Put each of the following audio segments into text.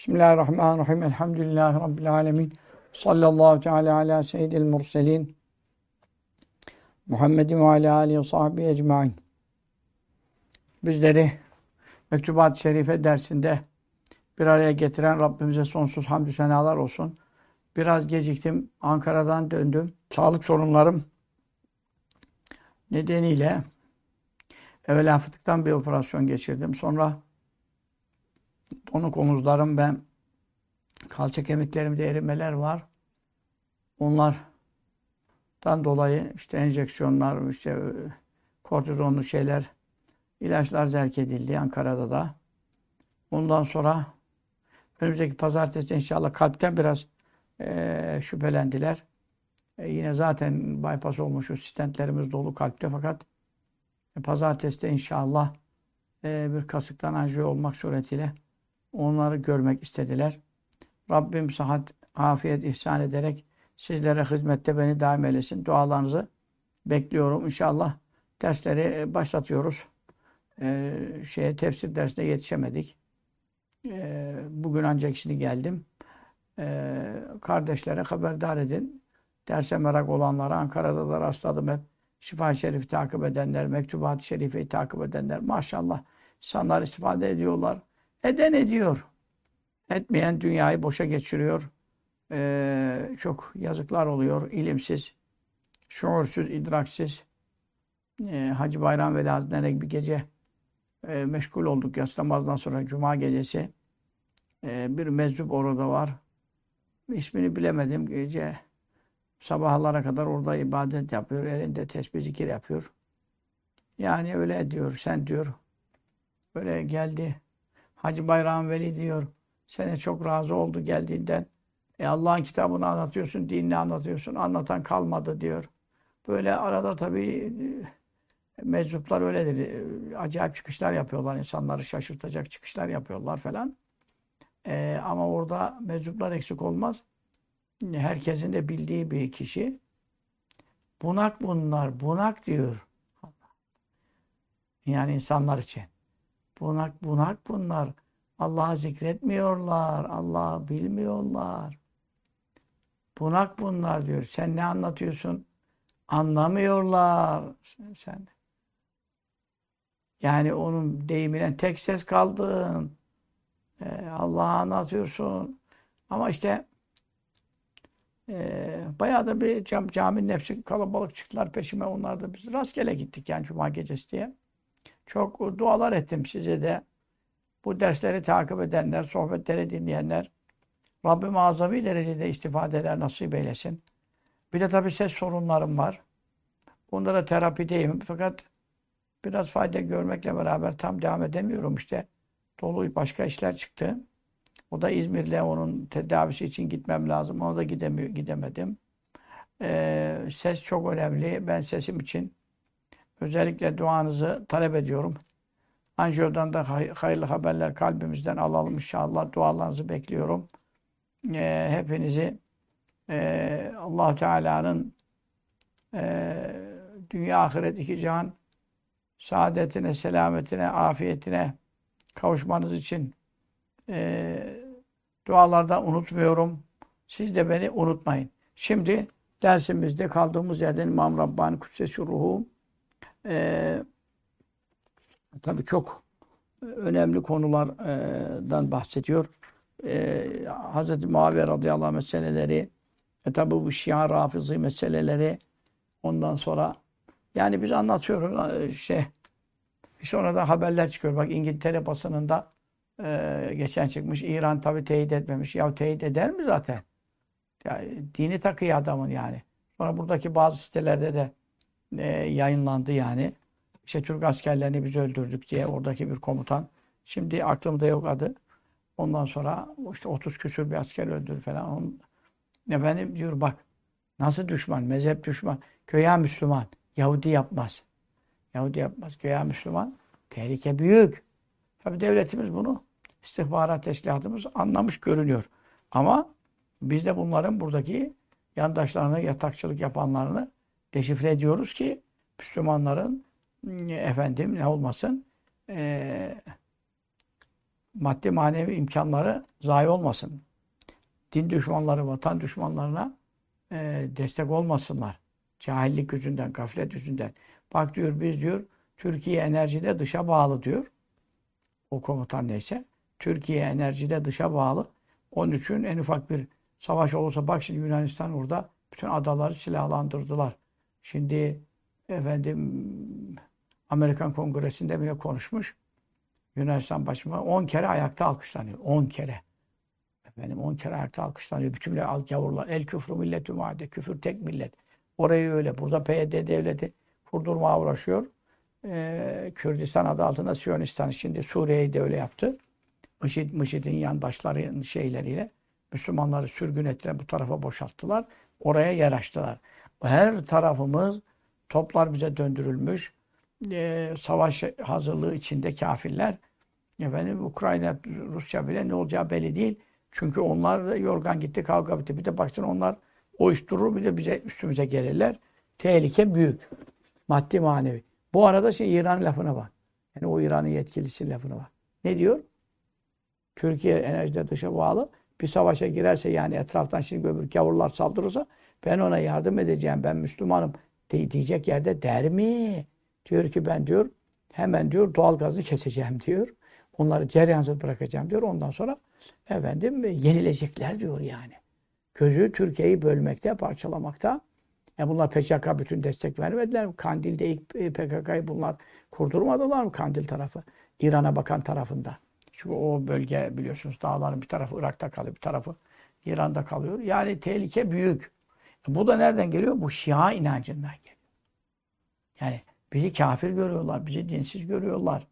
Bismillahirrahmanirrahim. Elhamdülillahi Rabbil alemin. Sallallahu teala ala seyyidil murselin. Muhammedin ve ala alihi ve sahbihi ecmain. Bizleri Mektubat-ı Şerife dersinde bir araya getiren Rabbimize sonsuz hamdü senalar olsun. Biraz geciktim. Ankara'dan döndüm. Sağlık sorunlarım nedeniyle evvela fıtıktan bir operasyon geçirdim. Sonra donuk omuzlarım ben kalça kemiklerimde erimeler var. Onlardan dolayı işte enjeksiyonlar, işte e, kortizonlu şeyler, ilaçlar zerk edildi Ankara'da da. Ondan sonra önümüzdeki pazartesi inşallah kalpten biraz e, şüphelendiler. E, yine zaten bypass olmuşuz, stentlerimiz dolu kalpte fakat e, pazartesi de inşallah e, bir kasıktan anjiyo olmak suretiyle onları görmek istediler. Rabbim sıhhat, afiyet ihsan ederek sizlere hizmette beni daim eylesin. Dualarınızı bekliyorum. İnşallah dersleri e, başlatıyoruz. Ee, şeye, tefsir dersine yetişemedik. Ee, bugün ancak şimdi geldim. Ee, kardeşlere haberdar edin. Derse merak olanlara Ankara'da da rastladım hep. Şifa-i Şerif'i takip edenler, Mektubat-ı Şerife'yi takip edenler. Maşallah insanlar istifade ediyorlar. Eden ediyor. Etmeyen dünyayı boşa geçiriyor. Ee, çok yazıklar oluyor. İlimsiz, şuursuz, idraksiz. Ee, Hacı Bayram Veli Hazretleri'ne bir gece e, meşgul olduk yatsı namazdan sonra Cuma gecesi. E, bir meczup orada var. İsmini bilemedim. Gece sabahlara kadar orada ibadet yapıyor. Elinde tesbih zikir yapıyor. Yani öyle diyor. Sen diyor. Böyle geldi. Hacı Bayram Veli diyor. Sene çok razı oldu geldiğinden. E Allah'ın kitabını anlatıyorsun, dinini anlatıyorsun. Anlatan kalmadı diyor. Böyle arada tabii e, meczuplar öyledir. E, acayip çıkışlar yapıyorlar. insanları şaşırtacak çıkışlar yapıyorlar falan. Ee, ama orada meczuplar eksik olmaz. Herkesin de bildiği bir kişi. Bunak bunlar. Bunak diyor. Yani insanlar için. Bunak bunak bunlar. Allah'ı zikretmiyorlar. Allah'ı bilmiyorlar. Bunak bunlar diyor. Sen ne anlatıyorsun? Anlamıyorlar. Sen, sen. Yani onun deyimine tek ses kaldın. Ee, Allah'ı anlatıyorsun. Ama işte e, bayağı da bir cam, caminin hepsi kalabalık çıktılar peşime. Onlar da biz rastgele gittik yani Cuma gecesi diye. Çok dualar ettim size de. Bu dersleri takip edenler, sohbetleri dinleyenler Rabbim azami derecede istifadeler nasip eylesin. Bir de tabii ses sorunlarım var. Onlara terapideyim. Fakat biraz fayda görmekle beraber tam devam edemiyorum işte. Dolu başka işler çıktı. O da İzmir'le onun tedavisi için gitmem lazım. Ona da gidemiyor, gidemedim. Ee, ses çok önemli. Ben sesim için özellikle duanızı talep ediyorum. Anjiyodan da hayırlı haberler kalbimizden alalım inşallah. Dualarınızı bekliyorum. Ee, hepinizi e, allah Teala'nın e, dünya ahiret iki can saadetine, selametine, afiyetine kavuşmanız için e, dualarda unutmuyorum. Siz de beni unutmayın. Şimdi dersimizde kaldığımız yerden İmam Rabbani Kudsesi Ruhu e, tabii çok önemli konulardan bahsediyor. E, Hz. Muaviye radıyallahu anh meseleleri e tabi bu Şia Rafizi meseleleri ondan sonra yani biz anlatıyoruz şey sonra da haberler çıkıyor. Bak İngiltere basınında e, geçen çıkmış. İran tabi teyit etmemiş. Ya teyit eder mi zaten? Yani, dini takıyor adamın yani. Sonra buradaki bazı sitelerde de e, yayınlandı yani. İşte Türk askerlerini biz öldürdük diye oradaki bir komutan. Şimdi aklımda yok adı. Ondan sonra işte 30 küsür bir asker öldür falan. Onun, efendim diyor bak nasıl düşman, mezhep düşman. Köya Müslüman. Yahudi yapmaz. Yahudi yapmaz. Köya Müslüman. Tehlike büyük. Tabi devletimiz bunu istihbarat teşkilatımız anlamış görünüyor. Ama biz de bunların buradaki yandaşlarını, yatakçılık yapanlarını deşifre ediyoruz ki Müslümanların efendim ne olmasın e, maddi manevi imkanları zayi olmasın. Din düşmanları, vatan düşmanlarına e, destek olmasınlar. Cahillik yüzünden, gaflet yüzünden. Bak diyor biz diyor Türkiye enerjide dışa bağlı diyor. O komutan neyse. Türkiye enerjide dışa bağlı. Onun için en ufak bir savaş olursa bak şimdi Yunanistan orada bütün adaları silahlandırdılar. Şimdi efendim Amerikan Kongresi'nde bile konuşmuş. Yunanistan başıma 10 kere ayakta alkışlanıyor. 10 kere. Efendim 10 kere ayakta alkışlanıyor. Bütün al gavurlar. El küfrü milletü muade. Küfür tek millet. Orayı öyle. Burada PYD devleti kurdurmaya uğraşıyor. Ee, Kürdistan adı altında Siyonistan. Şimdi Suriye'yi de öyle yaptı. IŞİD, MIŞİD'in yandaşları şeyleriyle Müslümanları sürgün ettiler. Bu tarafa boşalttılar. Oraya yer açtılar. Her tarafımız toplar bize döndürülmüş. Ee, savaş hazırlığı içinde kafirler. Efendim Ukrayna, Rusya bile ne olacağı belli değil. Çünkü onlar yorgan gitti, kavga bitti. Bir de baksın onlar durur bir de bize üstümüze gelirler. Tehlike büyük. Maddi manevi. Bu arada şey İran lafına bak. Yani o İran'ın yetkilisi lafına bak. Ne diyor? Türkiye enerjide dışa bağlı. Bir savaşa girerse yani etraftan şimdi öbür gavurlar saldırırsa ben ona yardım edeceğim. Ben Müslümanım diyecek yerde der mi? Diyor ki ben diyor hemen diyor doğal gazı keseceğim diyor. Onları cereyansız bırakacağım diyor. Ondan sonra efendim yenilecekler diyor yani. Gözü Türkiye'yi bölmekte, parçalamakta. E bunlar PKK bütün destek vermediler mi? Kandil'de ilk e, PKK'yı bunlar kurdurmadılar mı Kandil tarafı? İran'a bakan tarafında. Çünkü o bölge biliyorsunuz dağların bir tarafı Irak'ta kalıyor, bir tarafı İran'da kalıyor. Yani tehlike büyük. Bu da nereden geliyor? Bu Şia inancından geliyor. Yani bizi kafir görüyorlar, bizi dinsiz görüyorlar.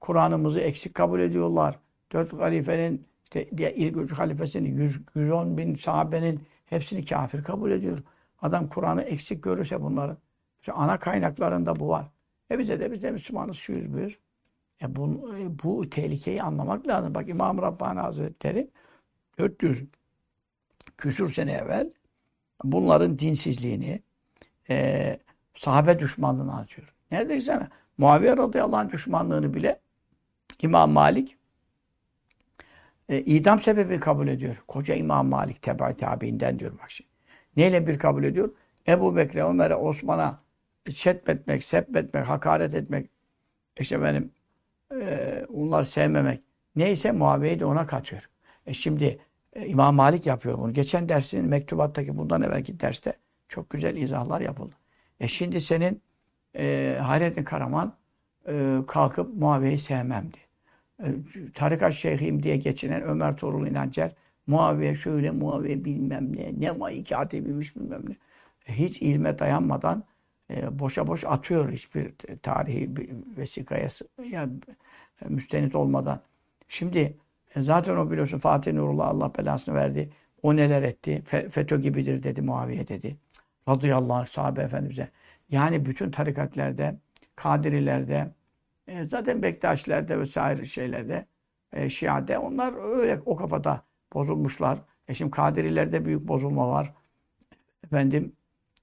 Kur'an'ımızı eksik kabul ediyorlar. Dört halifenin, işte ilk üç halifesinin, 100, 110 bin sahabenin hepsini kafir kabul ediyor. Adam Kur'an'ı eksik görürse bunları. İşte ana kaynaklarında bu var. E bize de biz de Müslümanız, şuyuz buyuz. E bu, e bu tehlikeyi anlamak lazım. Bak İmam Rabbani Hazretleri 400 küsür sene evvel bunların dinsizliğini, e, sahabe düşmanlığını anlatıyor. Neredeyse Muaviye radıyallahu anh düşmanlığını bile İmam Malik e, idam sebebi kabul ediyor. Koca İmam Malik teba tabiinden diyor bak şimdi. Neyle bir kabul ediyor? Ebu Bekir'e, Ömer'e, Osman'a şetmetmek, sepmetmek, hakaret etmek, işte benim e, onları sevmemek. Neyse Muaviye'yi de ona katıyor. E şimdi İmam Malik yapıyor bunu. Geçen dersin mektubattaki bundan evvelki derste çok güzel izahlar yapıldı. E şimdi senin e, Hayrettin Karaman e, kalkıp Muaviye'yi sevmem diye. E, tarikat şeyhim diye geçinen Ömer Torul İnancer Muaviye şöyle, Muaviye bilmem ne, ne vay katibiymiş bilmem ne. E, hiç ilme dayanmadan e, boşa boş atıyor hiçbir tarihi bir vesikaya yani, e, müstenit olmadan. Şimdi e, zaten o biliyorsun Fatih Nurullah Allah belasını verdi. O neler etti? Fe, FETÖ gibidir dedi Muaviye dedi. Radıyallahu anh sahabe efendimize. Yani bütün tarikatlerde, Kadirilerde, e, zaten Bektaşilerde vesaire şeylerde, e, Şia'de onlar öyle o kafada bozulmuşlar. E şimdi Kadirilerde büyük bozulma var. Efendim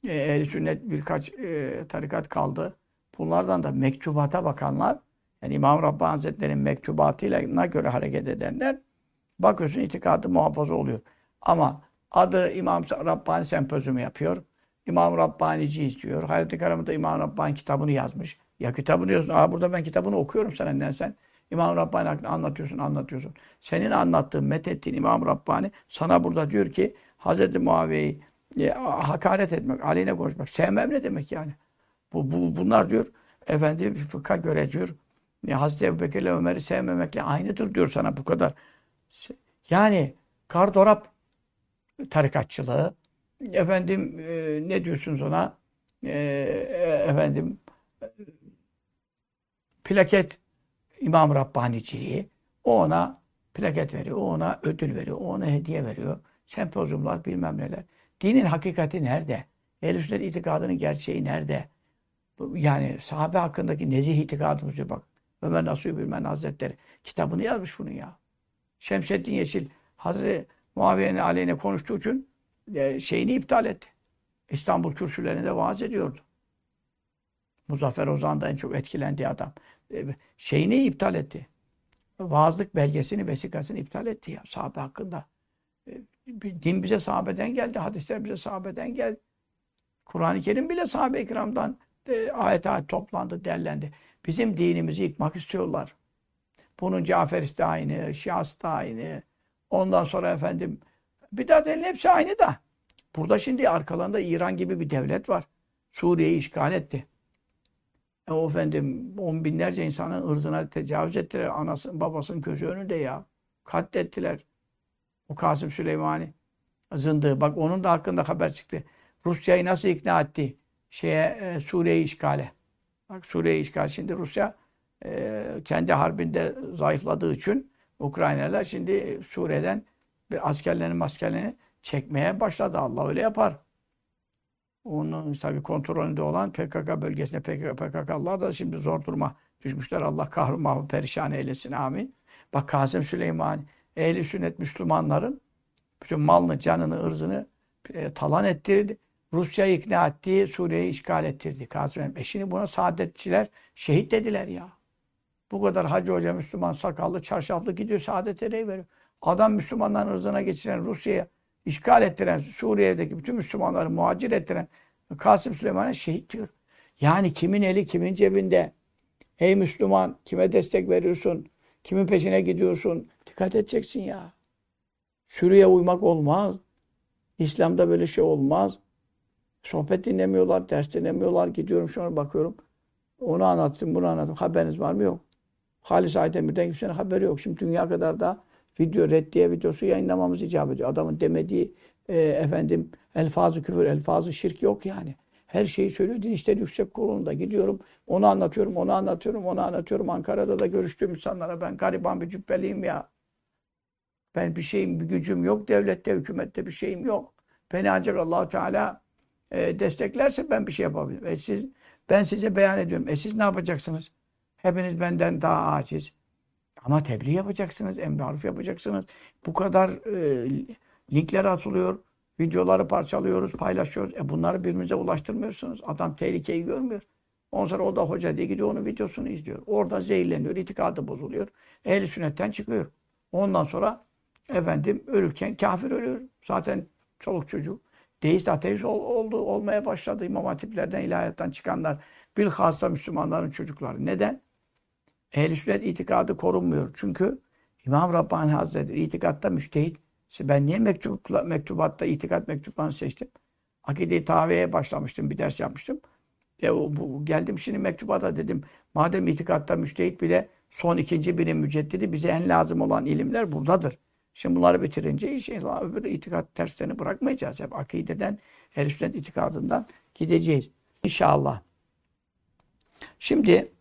e, ehl sünnet birkaç e, tarikat kaldı. Bunlardan da mektubata bakanlar yani İmam Rabbani Hazretleri'nin mektubatıyla göre hareket edenler bakıyorsun itikadı muhafaza oluyor. Ama adı İmam Rabbani sempozyumu yapıyor. İmam Rabbanici istiyor. Hayret-i Karam'da İmam Rabbani kitabını yazmış. Ya kitabını diyorsun. Aa burada ben kitabını okuyorum senden sen. İmam Rabbani anlatıyorsun, anlatıyorsun. Senin anlattığın, methettiğin İmam Rabbani sana burada diyor ki Hz. Muaviye'yi e, hakaret etmek, aleyhine konuşmak, sevmem ne demek yani? Bu, bu bunlar diyor, efendi fıkha göre diyor, Hazreti Ebu Bekir'le Ömer'i sevmemekle aynıdır diyor sana bu kadar. Yani kardorap tarikatçılığı, efendim e, ne diyorsunuz ona, e, e efendim plaket İmam Rabbaniciliği, o ona plaket veriyor, o ona ödül veriyor, o ona hediye veriyor. Sempozyumlar bilmem neler. Dinin hakikati nerede? Ehl-i itikadının gerçeği nerede? Yani sahabe hakkındaki nezih itikadımız bak. Ömer Nasuhi Bilmen Hazretleri kitabını yazmış bunu ya. Şemseddin Yeşil Hazreti Muaviye'nin aleyhine konuştuğu için e, şeyini iptal etti. İstanbul kürsülerinde vaaz ediyordu. Muzaffer Ozan da en çok etkilendiği adam. E, şeyini iptal etti. vaazlık belgesini, vesikasını iptal etti ya sahabe hakkında. E, din bize sahabeden geldi, hadisler bize sahabeden geldi. Kur'an-ı Kerim bile sahabe-i kiramdan e, ayet ayet toplandı, derlendi. Bizim dinimizi yıkmak istiyorlar. Bunun Caferisti de aynı, Şiası da aynı. Ondan sonra efendim bidatlerin hepsi aynı da. Burada şimdi arkalarında İran gibi bir devlet var. Suriye'yi işgal etti. E, o efendim on binlerce insanın ırzına tecavüz ettiler. Anasının babasının gözü önünde ya. Katlettiler. O Kasım Süleymani zındığı. Bak onun da hakkında haber çıktı. Rusya'yı nasıl ikna etti? Şeye e, Suriye'yi işgale. Bak Suriye'yi işgal. Şimdi Rusya e, kendi harbinde zayıfladığı için Ukraynalılar şimdi Suriye'den bir askerlerini askerlerini çekmeye başladı. Allah öyle yapar. Onun tabi kontrolünde olan PKK bölgesinde PKK, PKK'lar da şimdi zor duruma düşmüşler. Allah kahrımahı perişan eylesin. Amin. Bak Kasım Süleyman ehli sünnet Müslümanların bütün malını, canını, ırzını e, talan ettirdi. Rusya'yı ikna etti, Suriye'yi işgal ettirdi. Kasım eşini buna saadetçiler şehit dediler ya. Bu kadar hacı hoca Müslüman sakallı, çarşaflı gidiyor saadet ereği veriyor. Adam Müslümanların ırzına geçiren Rusya'ya işgal ettiren, Suriye'deki bütün Müslümanları muhacir ettiren Kasım Süleyman'a şehit diyor. Yani kimin eli kimin cebinde? Ey Müslüman kime destek veriyorsun? Kimin peşine gidiyorsun? Dikkat edeceksin ya. Sürüye uymak olmaz. İslam'da böyle şey olmaz. Sohbet dinlemiyorlar, ders dinlemiyorlar. Gidiyorum şuna bakıyorum. Onu anlattım, bunu anlattım. Haberiniz var mı? Yok. Halis Aydemir'den kimsenin haberi yok. Şimdi dünya kadar da video, reddiye videosu yayınlamamız icap ediyor. Adamın demediği e, efendim elfazı küfür, elfazı şirk yok yani. Her şeyi söylüyor. Din İşleri Yüksek Kurulu'nda gidiyorum. Onu anlatıyorum, onu anlatıyorum, onu anlatıyorum. Ankara'da da görüştüğüm insanlara ben gariban bir cübbeliyim ya. Ben bir şeyim, bir gücüm yok. Devlette, hükümette bir şeyim yok. Beni ancak allah Teala e, desteklerse ben bir şey yapabilirim. E siz, ben size beyan ediyorum. E siz ne yapacaksınız? Hepiniz benden daha aciz. Ama tebliğ yapacaksınız, emri yapacaksınız. Bu kadar e, linkler atılıyor, videoları parçalıyoruz, paylaşıyoruz. E bunları birbirimize ulaştırmıyorsunuz. Adam tehlikeyi görmüyor. Ondan sonra o da hoca diye gidiyor onun videosunu izliyor. Orada zehirleniyor, itikadı bozuluyor. Ehli sünnetten çıkıyor. Ondan sonra efendim ölürken kafir ölüyor. Zaten çoluk çocuk. Deist, ateist ol, oldu, olmaya başladı imam hatiplerden, ilahiyattan çıkanlar. Bilhassa Müslümanların çocukları. Neden? Ehl-i sünnet itikadı korunmuyor. Çünkü İmam Rabbani Hazretleri itikatta müştehit. Ben niye mektup, mektubatta itikat mektuplarını seçtim? Akide-i Taviye'ye başlamıştım, bir ders yapmıştım. E, bu, geldim şimdi mektubata dedim. Madem itikatta müştehit bile son ikinci birim müceddidi bize en lazım olan ilimler buradadır. Şimdi bunları bitirince inşallah öbür itikat derslerini bırakmayacağız. Hep akideden, ehl sünnet itikadından gideceğiz. İnşallah. Şimdi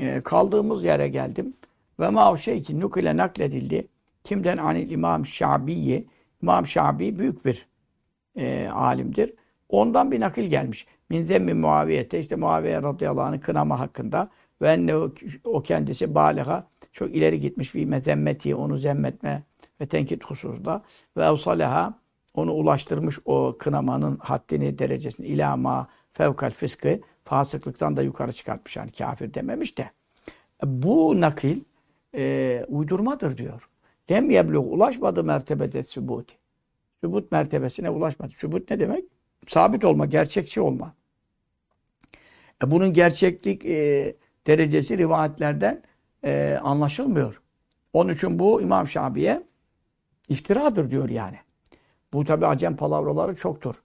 e, kaldığımız yere geldim. Ve ma şey ki nukile nakledildi. Kimden? Anil İmam Şabi'yi. İmam Şabi büyük bir e, alimdir. Ondan bir nakil gelmiş. Min zemmi Muaviyete işte Muaviye radıyallahu anh'ı kınama hakkında ve enne o kendisi baliha çok ileri gitmiş bir mezemmeti onu zemmetme ve tenkit hususunda ve evsaleha onu ulaştırmış o kınamanın haddini derecesini ilama fevkal fıskı fasıklıktan da yukarı çıkartmış. Yani kafir dememiş de. Bu nakil e, uydurmadır diyor. Lem yebluğ ulaşmadı mertebede sübuti. Sübut mertebesine ulaşmadı. Sübut ne demek? Sabit olma, gerçekçi olma. E, bunun gerçeklik e, derecesi rivayetlerden e, anlaşılmıyor. Onun için bu İmam Şabi'ye iftiradır diyor yani. Bu tabi acem palavraları çoktur.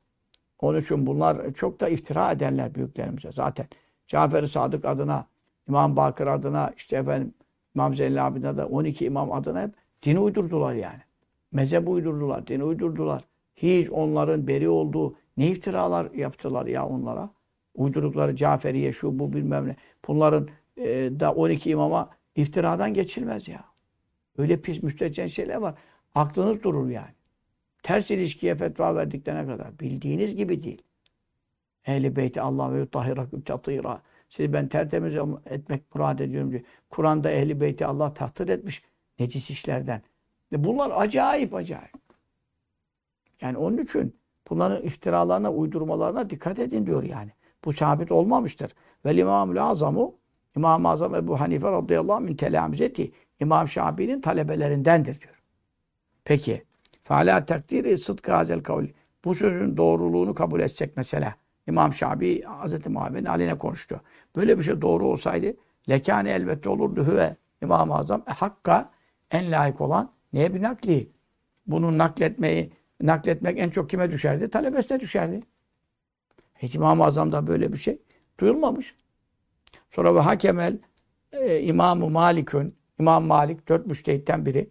Onun için bunlar çok da iftira ederler büyüklerimize zaten. Cafer-i Sadık adına, İmam Bakır adına, işte efendim İmam Zeynel abine adına, 12 imam adına hep dini uydurdular yani. Mezhep uydurdular, dini uydurdular. Hiç onların beri olduğu ne iftiralar yaptılar ya onlara. Uydurdukları Caferiye, şu bu bilmem ne. Bunların e, da 12 imama iftiradan geçilmez ya. Öyle pis müstehcen şeyler var. Aklınız durur yani. Ters ilişkiye fetva verdiklerine kadar. Bildiğiniz gibi değil. Ehli beyti Allah ve tahiraküm tatira. Sizi ben tertemiz etmek murad ediyorum diyor. Kur'an'da ehli beyti Allah tahtir etmiş necis işlerden. Ve bunlar acayip acayip. Yani onun için bunların iftiralarına, uydurmalarına dikkat edin diyor yani. Bu sabit olmamıştır. Ve İmamül Azam'ı İmam-ı Azam Ebu Hanife radıyallahu anh min telamizeti İmam Şafii'nin talebelerindendir diyor. Peki. Fala takdiri sıdkı hazel kavli. Bu sözün doğruluğunu kabul etsek mesela. İmam Şafii Hazreti Muhammed'in aleyhine konuştu. Böyle bir şey doğru olsaydı lekâne elbette olurdu hüve İmam-ı Azam e, hakka en layık olan neye bir nakli? Bunu nakletmeyi nakletmek en çok kime düşerdi? Talebesine düşerdi. Hiç İmam-ı Azam'da böyle bir şey duyulmamış. Sonra ve hakemel e, İmam-ı Malik'ün İmam Malik dört müştehitten biri.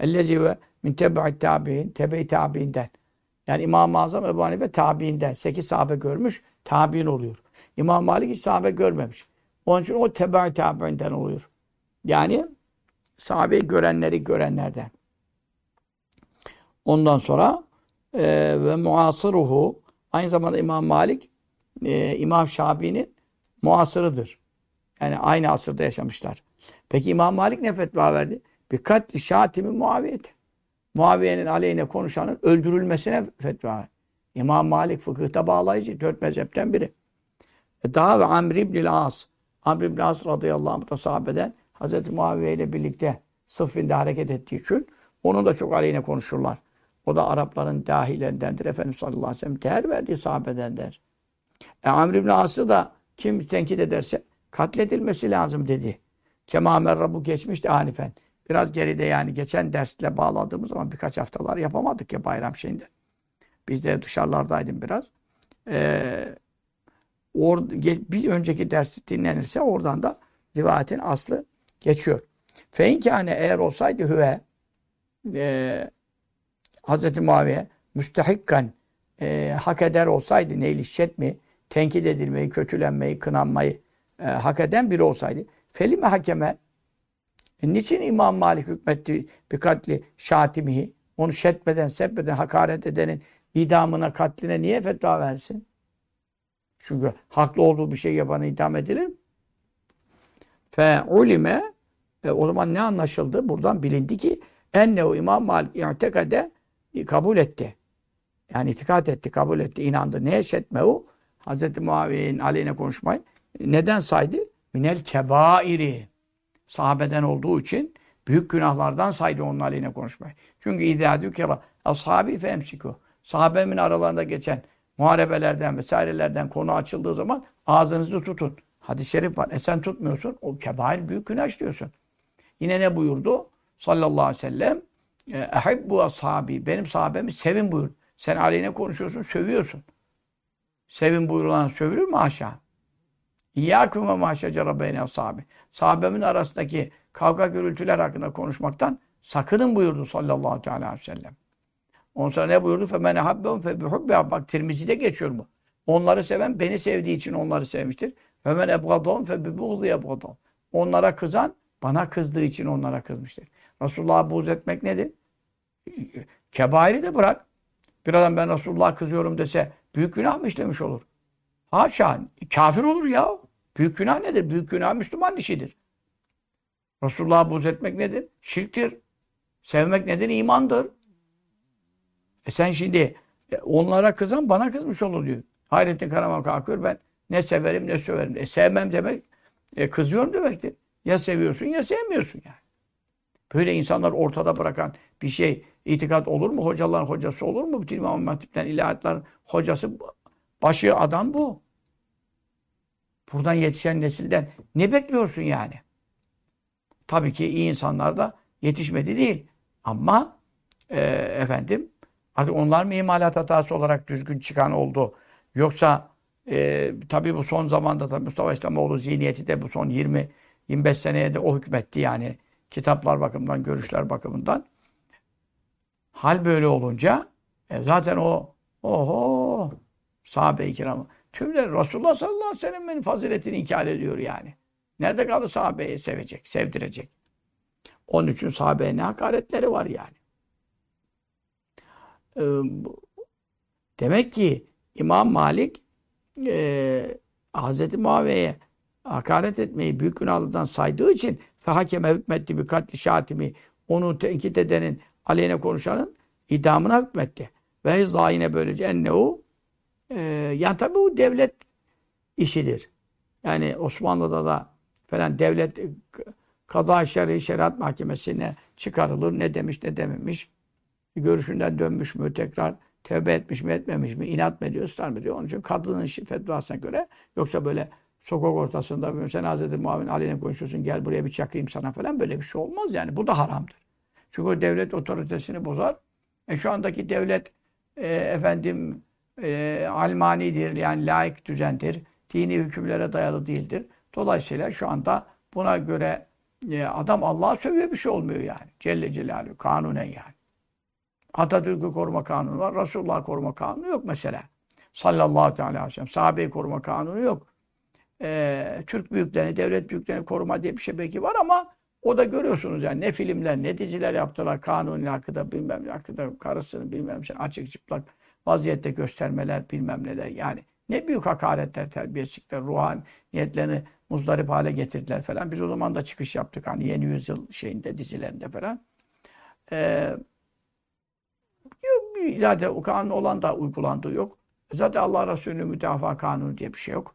Ellezi ve min tebe'i tabi'in tebe-i tabi'inden. Yani İmam-ı Azam Ebu Hanife tabiinden. Sekiz sahabe görmüş, tabiin oluyor. İmam Malik hiç sahabe görmemiş. Onun için o tebe-i tabiinden oluyor. Yani sahabeyi görenleri görenlerden. Ondan sonra e, ve muasıruhu aynı zamanda İmam Malik e, İmam Şabi'nin muasırıdır. Yani aynı asırda yaşamışlar. Peki İmam Malik ne fetva verdi? Bir katli şatimi muaviyeti. Muaviye'nin aleyhine konuşanın öldürülmesine fetva. İmam Malik fıkıhta bağlayıcı. Dört mezhepten biri. E daha ve Amr ibn As. Amr ibn As radıyallahu anh da sahabeden Hazreti Muaviye ile birlikte sıffinde hareket ettiği için onun da çok aleyhine konuşurlar. O da Arapların dahilerindendir. Efendimiz sallallahu aleyhi ve sellem değer verdiği sahabedendir. E, Amr ibn As'ı da kim tenkit ederse katledilmesi lazım dedi. Kema merra bu geçmişti hanifen. Biraz geride yani geçen dersle bağladığımız zaman birkaç haftalar yapamadık ya bayram şeyinde. Biz de dışarılardaydım biraz. Ee, or, bir önceki ders dinlenirse oradan da rivayetin aslı geçiyor. Feinkâne eğer olsaydı hüve e, Hz. Muaviye müstehikkan e, hak eder olsaydı neylişet mi? Tenkit edilmeyi, kötülenmeyi, kınanmayı e, hak eden biri olsaydı. Felime hakeme e, niçin İmam Malik hükmetti bir katli şatimihi? Onu şetmeden, sebbeden, hakaret edenin idamına, katline niye fetva versin? Çünkü haklı olduğu bir şey yapanı idam edilir? Fe ulime e, o zaman ne anlaşıldı? Buradan bilindi ki ennehu İmam Malik i'tekade kabul etti. Yani itikat etti, kabul etti, inandı. Neye şetmehu? Hz. Muaviye'nin aleyhine konuşmayı. Neden saydı? Minel kebairi. Sahabeden olduğu için büyük günahlardan saydı onun aleyhine konuşmayı. Çünkü idâ dükera ashabi fe emsiku. Sahabemin aralarında geçen muharebelerden vesairelerden konu açıldığı zaman ağzınızı tutun. Hadis-i şerif var. E sen tutmuyorsun. O kebair büyük günah işliyorsun. Yine ne buyurdu? Sallallahu aleyhi ve sellem Ehibbu ashabi. Benim sahabemi sevin buyur. Sen aleyhine konuşuyorsun, sövüyorsun. Sevin buyurulan sövülür mü aşağı? İyyâküm ve mahşecere beyne ashabi. Sahabemin arasındaki kavga gürültüler hakkında konuşmaktan sakının buyurdu sallallahu aleyhi ve sellem. Ondan sonra ne buyurdu? فَمَنْ اَحَبَّهُمْ فَبِحُبِّهَا Bak Tirmizi'de geçiyor bu. Onları seven beni sevdiği için onları sevmiştir. وَمَنْ اَبْغَضَهُمْ فَبِبُغْضِ يَبْغَضَهُمْ Onlara kızan bana kızdığı için onlara kızmıştır. Resulullah'a buğz etmek nedir? Kebairi de bırak. Bir adam ben Resulullah'a kızıyorum dese büyük günah mı işlemiş olur? Haşa. Kafir olur ya. Büyük günah nedir? Büyük günah Müslüman işidir. Resulullah'a buğz etmek nedir? Şirktir. Sevmek nedir? İmandır. E sen şimdi e, onlara kızan bana kızmış olur diyor. Hayrettin Karaman kalkıyor ben ne severim ne söverim. E sevmem demek e, kızıyorum demektir. Ya seviyorsun ya sevmiyorsun yani. Böyle insanlar ortada bırakan bir şey itikat olur mu? Hocaların hocası olur mu? Bütün İmam Hatip'ten ilahiyatların hocası başı adam bu. Buradan yetişen nesilden ne bekliyorsun yani? Tabii ki iyi insanlar da yetişmedi değil. Ama e, efendim artık onlar mı imalat hatası olarak düzgün çıkan oldu? Yoksa e, tabii bu son zamanda tabii Mustafa İslamoğlu zihniyeti de bu son 20-25 seneye de o hükmetti yani kitaplar bakımından, görüşler bakımından. Hal böyle olunca e, zaten o oho sahabe-i kiram tümleri Resulullah sallallahu aleyhi ve sellem'in faziletini inkar ediyor yani. Nerede kaldı sahabeyi sevecek, sevdirecek? Onun için sahabeye ne hakaretleri var yani. Ee, demek ki İmam Malik e, Hz. Muaviye'ye hakaret etmeyi büyük günahlıdan saydığı için fehakeme hükmetti bir katli şatimi onu tenkit edenin aleyhine konuşanın idamına hükmetti. Ve zayine böylece ennehu e, yani tabi bu devlet işidir. Yani Osmanlı'da da falan devlet e, kaza şer'i şeriat mahkemesine çıkarılır. Ne demiş ne dememiş. Görüşünden dönmüş mü tekrar tövbe etmiş mi etmemiş mi inat mı ediyor ısrar mı ediyor. Onun için kadının fetvasına göre yoksa böyle sokak ortasında sen Hazreti Muavin aleyhine konuşuyorsun gel buraya bir çakayım sana falan böyle bir şey olmaz yani. Bu da haramdır. Çünkü o devlet otoritesini bozar. E şu andaki devlet e, efendim e, almanidir yani laik düzendir. Dini hükümlere dayalı değildir. Dolayısıyla şu anda buna göre e, adam Allah'a sövüyor bir şey olmuyor yani. Celle Celaluhu kanunen yani. Atatürk'ü koruma kanunu var. Resulullah koruma kanunu yok mesela. Sallallahu aleyhi ve sellem. Sahabeyi koruma kanunu yok. Ee, Türk büyüklerini, devlet büyüklerini koruma diye bir şey belki var ama o da görüyorsunuz yani ne filmler, ne diziler yaptılar. Kanuni hakkında bilmem ne hakkında karısını bilmem ne açık çıplak vaziyette göstermeler bilmem neler yani. Ne büyük hakaretler, terbiyesizlikler, ruhaniyetlerini muzdarip hale getirdiler falan. Biz o zaman da çıkış yaptık hani yeni yüzyıl şeyinde, dizilerinde falan. Ee, zaten o kanun olan da uygulandığı yok. Zaten Allah Resulü müdafaa kanunu diye bir şey yok.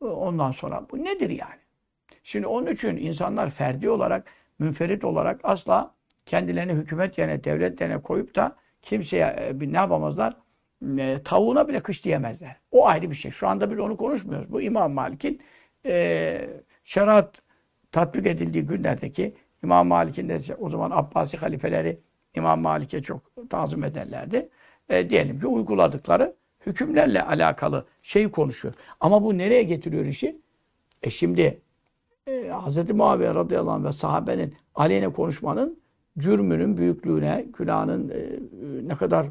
Ondan sonra bu nedir yani? Şimdi onun için insanlar ferdi olarak, münferit olarak asla kendilerini hükümet yerine, devlet yerine koyup da kimseye e, ne yapamazlar? E, tavuğuna bile kış diyemezler. O ayrı bir şey. Şu anda biz onu konuşmuyoruz. Bu İmam Malik'in e, şeriat tatbik edildiği günlerdeki İmam Malik'in de o zaman Abbasi halifeleri İmam Malik'e çok tazım ederlerdi. E, diyelim ki uyguladıkları hükümlerle alakalı şey konuşuyor. Ama bu nereye getiriyor işi? E şimdi e, Hz. Muaviye radıyallahu anh ve sahabenin aleyhine konuşmanın cürmünün büyüklüğüne, günahının e, ne kadar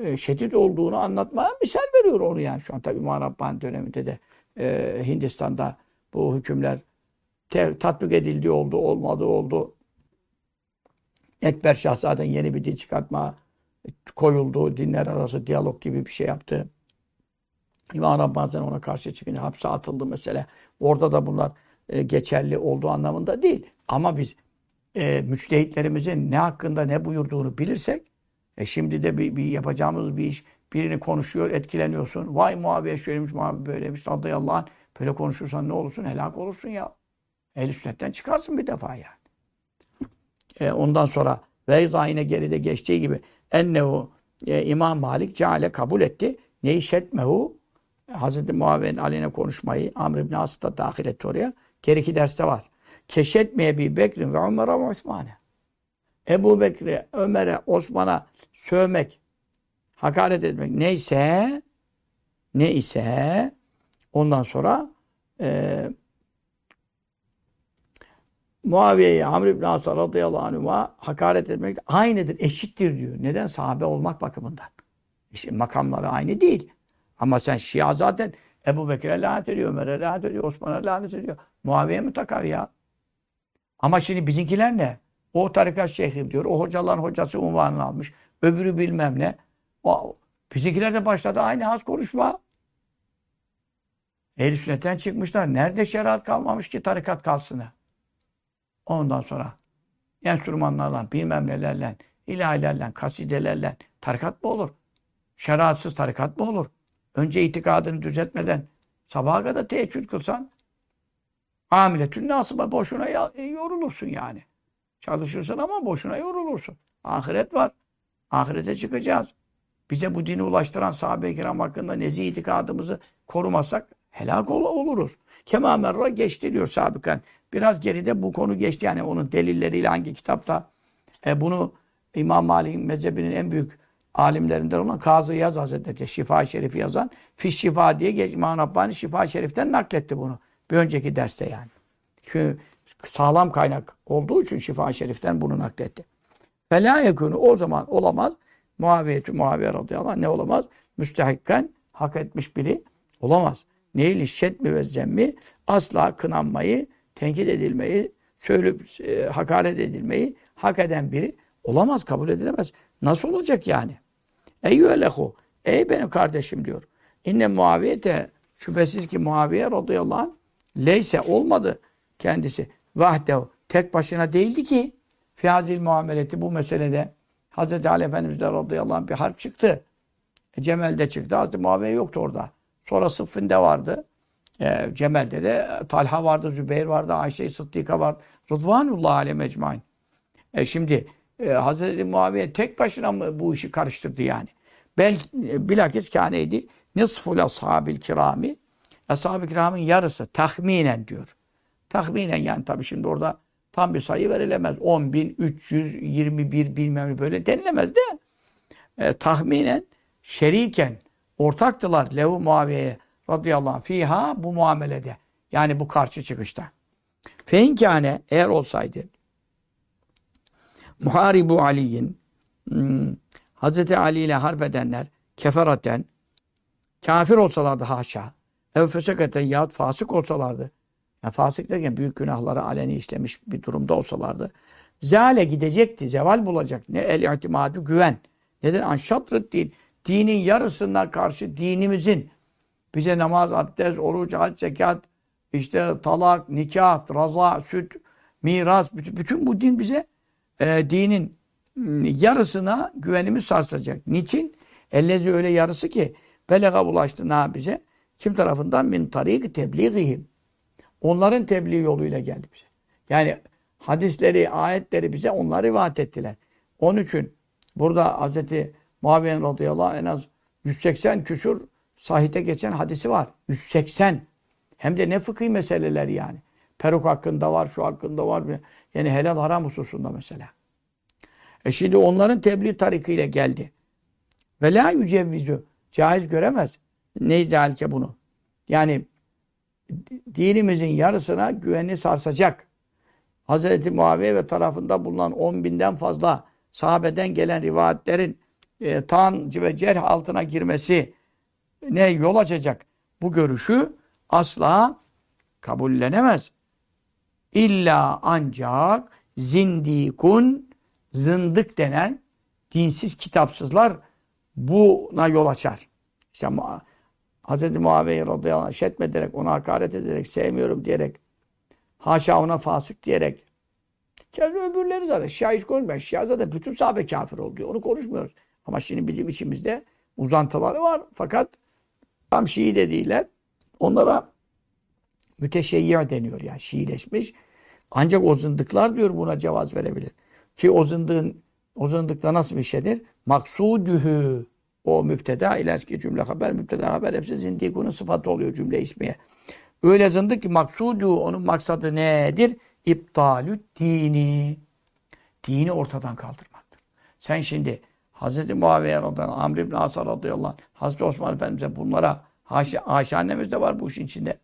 e, şiddet olduğunu anlatmaya misal veriyor onu yani. Şu an tabi Muharrabbani döneminde de e, Hindistan'da bu hükümler te, tatbik edildiği oldu, olmadığı oldu. Ekber Şah zaten yeni bir din çıkartma koyuldu. Dinler arası diyalog gibi bir şey yaptı. İmam Rabbani ona karşı çıkınca hapse atıldı mesela. Orada da bunlar e, geçerli olduğu anlamında değil. Ama biz e, müçtehitlerimizin ne hakkında ne buyurduğunu bilirsek e şimdi de bir, bir yapacağımız bir iş birini konuşuyor, etkileniyorsun. Vay Muaviye şöylemiş, Muaviye böylemiş, radıyallahu anh. Böyle konuşursan ne olursun? Helak olursun ya. Ehl-i sünnetten çıkarsın bir defa yani. E, ondan sonra Veyza yine geride geçtiği gibi ennehu e, İmam Malik ceale kabul etti. Neyşetmehu Hazreti Muaviye'nin aleyhine konuşmayı Amr ibn As'ı da dahil etti oraya. Geri iki derste var. Keşetmeye bir Bekir'in ve Ömer'e ve Osman'e. Ebu Bekir'e, Ömer'e, Osman'a sövmek, hakaret etmek neyse ne ise ondan sonra e, Muaviye'ye, Amr ibn As'a radıyallahu anh'a hakaret etmek aynıdır, eşittir diyor. Neden? Sahabe olmak bakımından. İşte makamları aynı değil. Ama sen Şia zaten Ebu Bekir'e lanet ediyor, Ömer'e lanet ediyor, Osman'a lanet ediyor. Muaviye mi takar ya? Ama şimdi bizimkiler ne? O tarikat şeyhim diyor. O hocaların hocası unvanını almış. Öbürü bilmem ne. O, bizimkiler de başladı aynı has konuşma. Ehl-i sünnetten çıkmışlar. Nerede şeriat kalmamış ki tarikat kalsın? Ondan sonra enstrümanlarla, bilmem nelerle, ilahilerle, kasidelerle tarikat mı olur? Şeriatsız tarikat mı olur? Önce itikadını düzeltmeden sabaha kadar teheccüd kılsan amiletün nasıba boşuna yorulursun yani. Çalışırsın ama boşuna yorulursun. Ahiret var. Ahirete çıkacağız. Bize bu dini ulaştıran sahabe-i kiram hakkında nezih itikadımızı korumazsak helak ol oluruz. Kema merra geçti diyor sabıkan. Biraz geride bu konu geçti. Yani onun delilleriyle hangi kitapta e, bunu İmam Malik'in mezhebinin en büyük alimlerinden olan Kazı Yaz Hazretleri Şifa-i Şerif'i yazan Fiş Şifa diye geç, İmam Rabbani Şifa-i Şerif'ten nakletti bunu. Bir önceki derste yani. Çünkü sağlam kaynak olduğu için Şifa-i Şerif'ten bunu nakletti. Fela yekunu o zaman olamaz. Muaviyetü Muaviye radıyallahu anh ne olamaz? Müstehikken hak etmiş biri olamaz. Neyli şetmi ve zemmi asla kınanmayı, tenkit edilmeyi, söylüp e, hakaret edilmeyi hak eden biri olamaz, kabul edilemez. Nasıl olacak yani? Eyyühelehu. Ey benim kardeşim diyor. İnne muaviyete şüphesiz ki Muaviye radıyallahu anh leyse olmadı kendisi. Vahdehu. Tek başına değildi ki fiyazil muameleti bu meselede Hz. Ali Efendimiz de radıyallahu anh bir harp çıktı. E, Cemel'de çıktı. Hz. Muaviye yoktu orada. Sonra Sıffin'de vardı. E, Cemel'de de Talha vardı, Zübeyir vardı, Ayşe Sıddika vardı. Rıdvanullah alem ecmain. E şimdi e, Hazreti Muaviye tek başına mı bu işi karıştırdı yani? Bel, e, bilakis kâneydi nisful ashabil kirami ashab-ı kiramın yarısı tahminen diyor. Tahminen yani tabii şimdi orada tam bir sayı verilemez. 10 bin, 321 bilmem ne böyle denilemez de e, tahminen şeriken ortaktılar Levu Muaviye'ye radıyallahu anh fiha bu muamelede. Yani bu karşı çıkışta. Feinkâne eğer olsaydı Muharibu Ali'nin hmm, Hazreti Ali ile harp edenler keferaten kafir olsalardı haşa ev fesekaten yahut fasık olsalardı yani fasık derken büyük günahları aleni işlemiş bir durumda olsalardı zale gidecekti, zeval bulacak. Ne el itimadu güven. Neden? Anşatrı din. Dinin yarısından karşı dinimizin bize namaz, abdest, oruç, hac, zekat, işte talak, nikah, raza, süt, miras, bütün, bütün bu din bize e, dinin yarısına güvenimiz sarsacak. Niçin? Ellezi öyle yarısı ki belega ulaştı ne bize? Kim tarafından? Min tarik tebliğihim. Onların tebliğ yoluyla geldi bize. Yani hadisleri, ayetleri bize onlar rivayet ettiler. Onun için burada Hz. Muaviye radıyallahu anh en az 180 küsur sahite geçen hadisi var. 180. Hem de ne fıkhi meseleler yani. Peruk hakkında var, şu hakkında var. Yani helal haram hususunda mesela. E şimdi onların tebliğ tarikiyle geldi. Ve la yücevvizu. Caiz göremez. Neyse halke bunu. Yani dinimizin yarısına güveni sarsacak. Hazreti Muaviye ve tarafında bulunan 10 binden fazla sahabeden gelen rivayetlerin e, tan ve cerh altına girmesi ne yol açacak? Bu görüşü asla kabullenemez. İlla ancak zindikun zındık denen dinsiz kitapsızlar buna yol açar. İşte Hz. Muaviye radıyallahu anh şetmederek, ona hakaret ederek, sevmiyorum diyerek, haşa ona fasık diyerek. Kendi öbürleri zaten Şia hiç konuşmuyor. Şia zaten bütün sahabe kafir oldu diyor. Onu konuşmuyoruz. Ama şimdi bizim içimizde uzantıları var. Fakat tam Şii de. Onlara müteşeyyir deniyor yani Şiileşmiş. Ancak o zındıklar diyor buna cevaz verebilir. Ki o zındığın o zındıkta nasıl bir şeydir? Maksudühü. O müpteda ileriki cümle haber, müpteda haber hepsi zindikunun sıfatı oluyor cümle ismiye. Öyle zındık ki maksudu onun maksadı nedir? İptalü dini. Dini ortadan kaldırmaktır. Sen şimdi Hz. Muaviye radıyallahu anh, Amr ibn Asar radıyallahu anh, Hazreti Osman Efendimiz'e bunlara Ayşe, Ayşe annemiz de var bu işin içinde.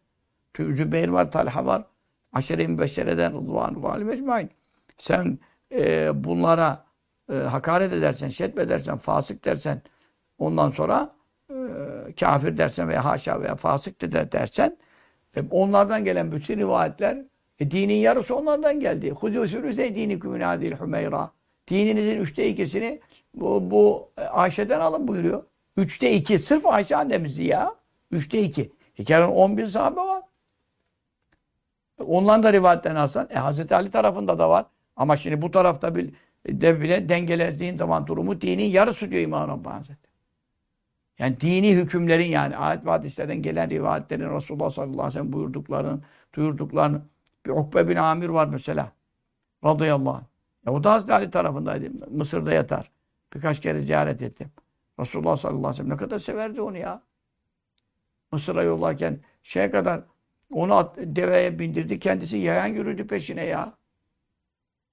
Zübeyir var, Talha var. Aşere-i Mübeşşere'den Rıdvan Mecmain. Sen e, bunlara e, hakaret edersen, şetmedersen, fasık dersen, ondan sonra e, kafir dersen veya haşa veya fasık de dersen, e, onlardan gelen bütün rivayetler, e, dinin yarısı onlardan geldi. Hudû sürüze dini kümünâdil hümeyra. Dininizin üçte ikisini bu, bu e, Ayşe'den alın buyuruyor. Üçte iki. Sırf Ayşe annemizi ya. Üçte iki. Hikayenin on bin sahabe var. Ondan da rivayetten alsan. E, Hazreti Ali tarafında da var. Ama şimdi bu tarafta bir, de bile dengelediğin zaman durumu dinin yarısı diyor İmam Rabbani. Yani dini hükümlerin yani ayet ve hadislerden gelen rivayetlerin Resulullah sallallahu aleyhi ve sellem buyurduklarını, duyurduklarını. Bir Ukbe bin Amir var mesela. Radıyallahu anh. Ya o da Hazreti Ali tarafındaydı. Mısır'da yatar. Birkaç kere ziyaret ettim. Resulullah sallallahu aleyhi ve sellem ne kadar severdi onu ya. Mısır'a yollarken şeye kadar onu at, deveye bindirdi. Kendisi yayan yürüdü peşine ya.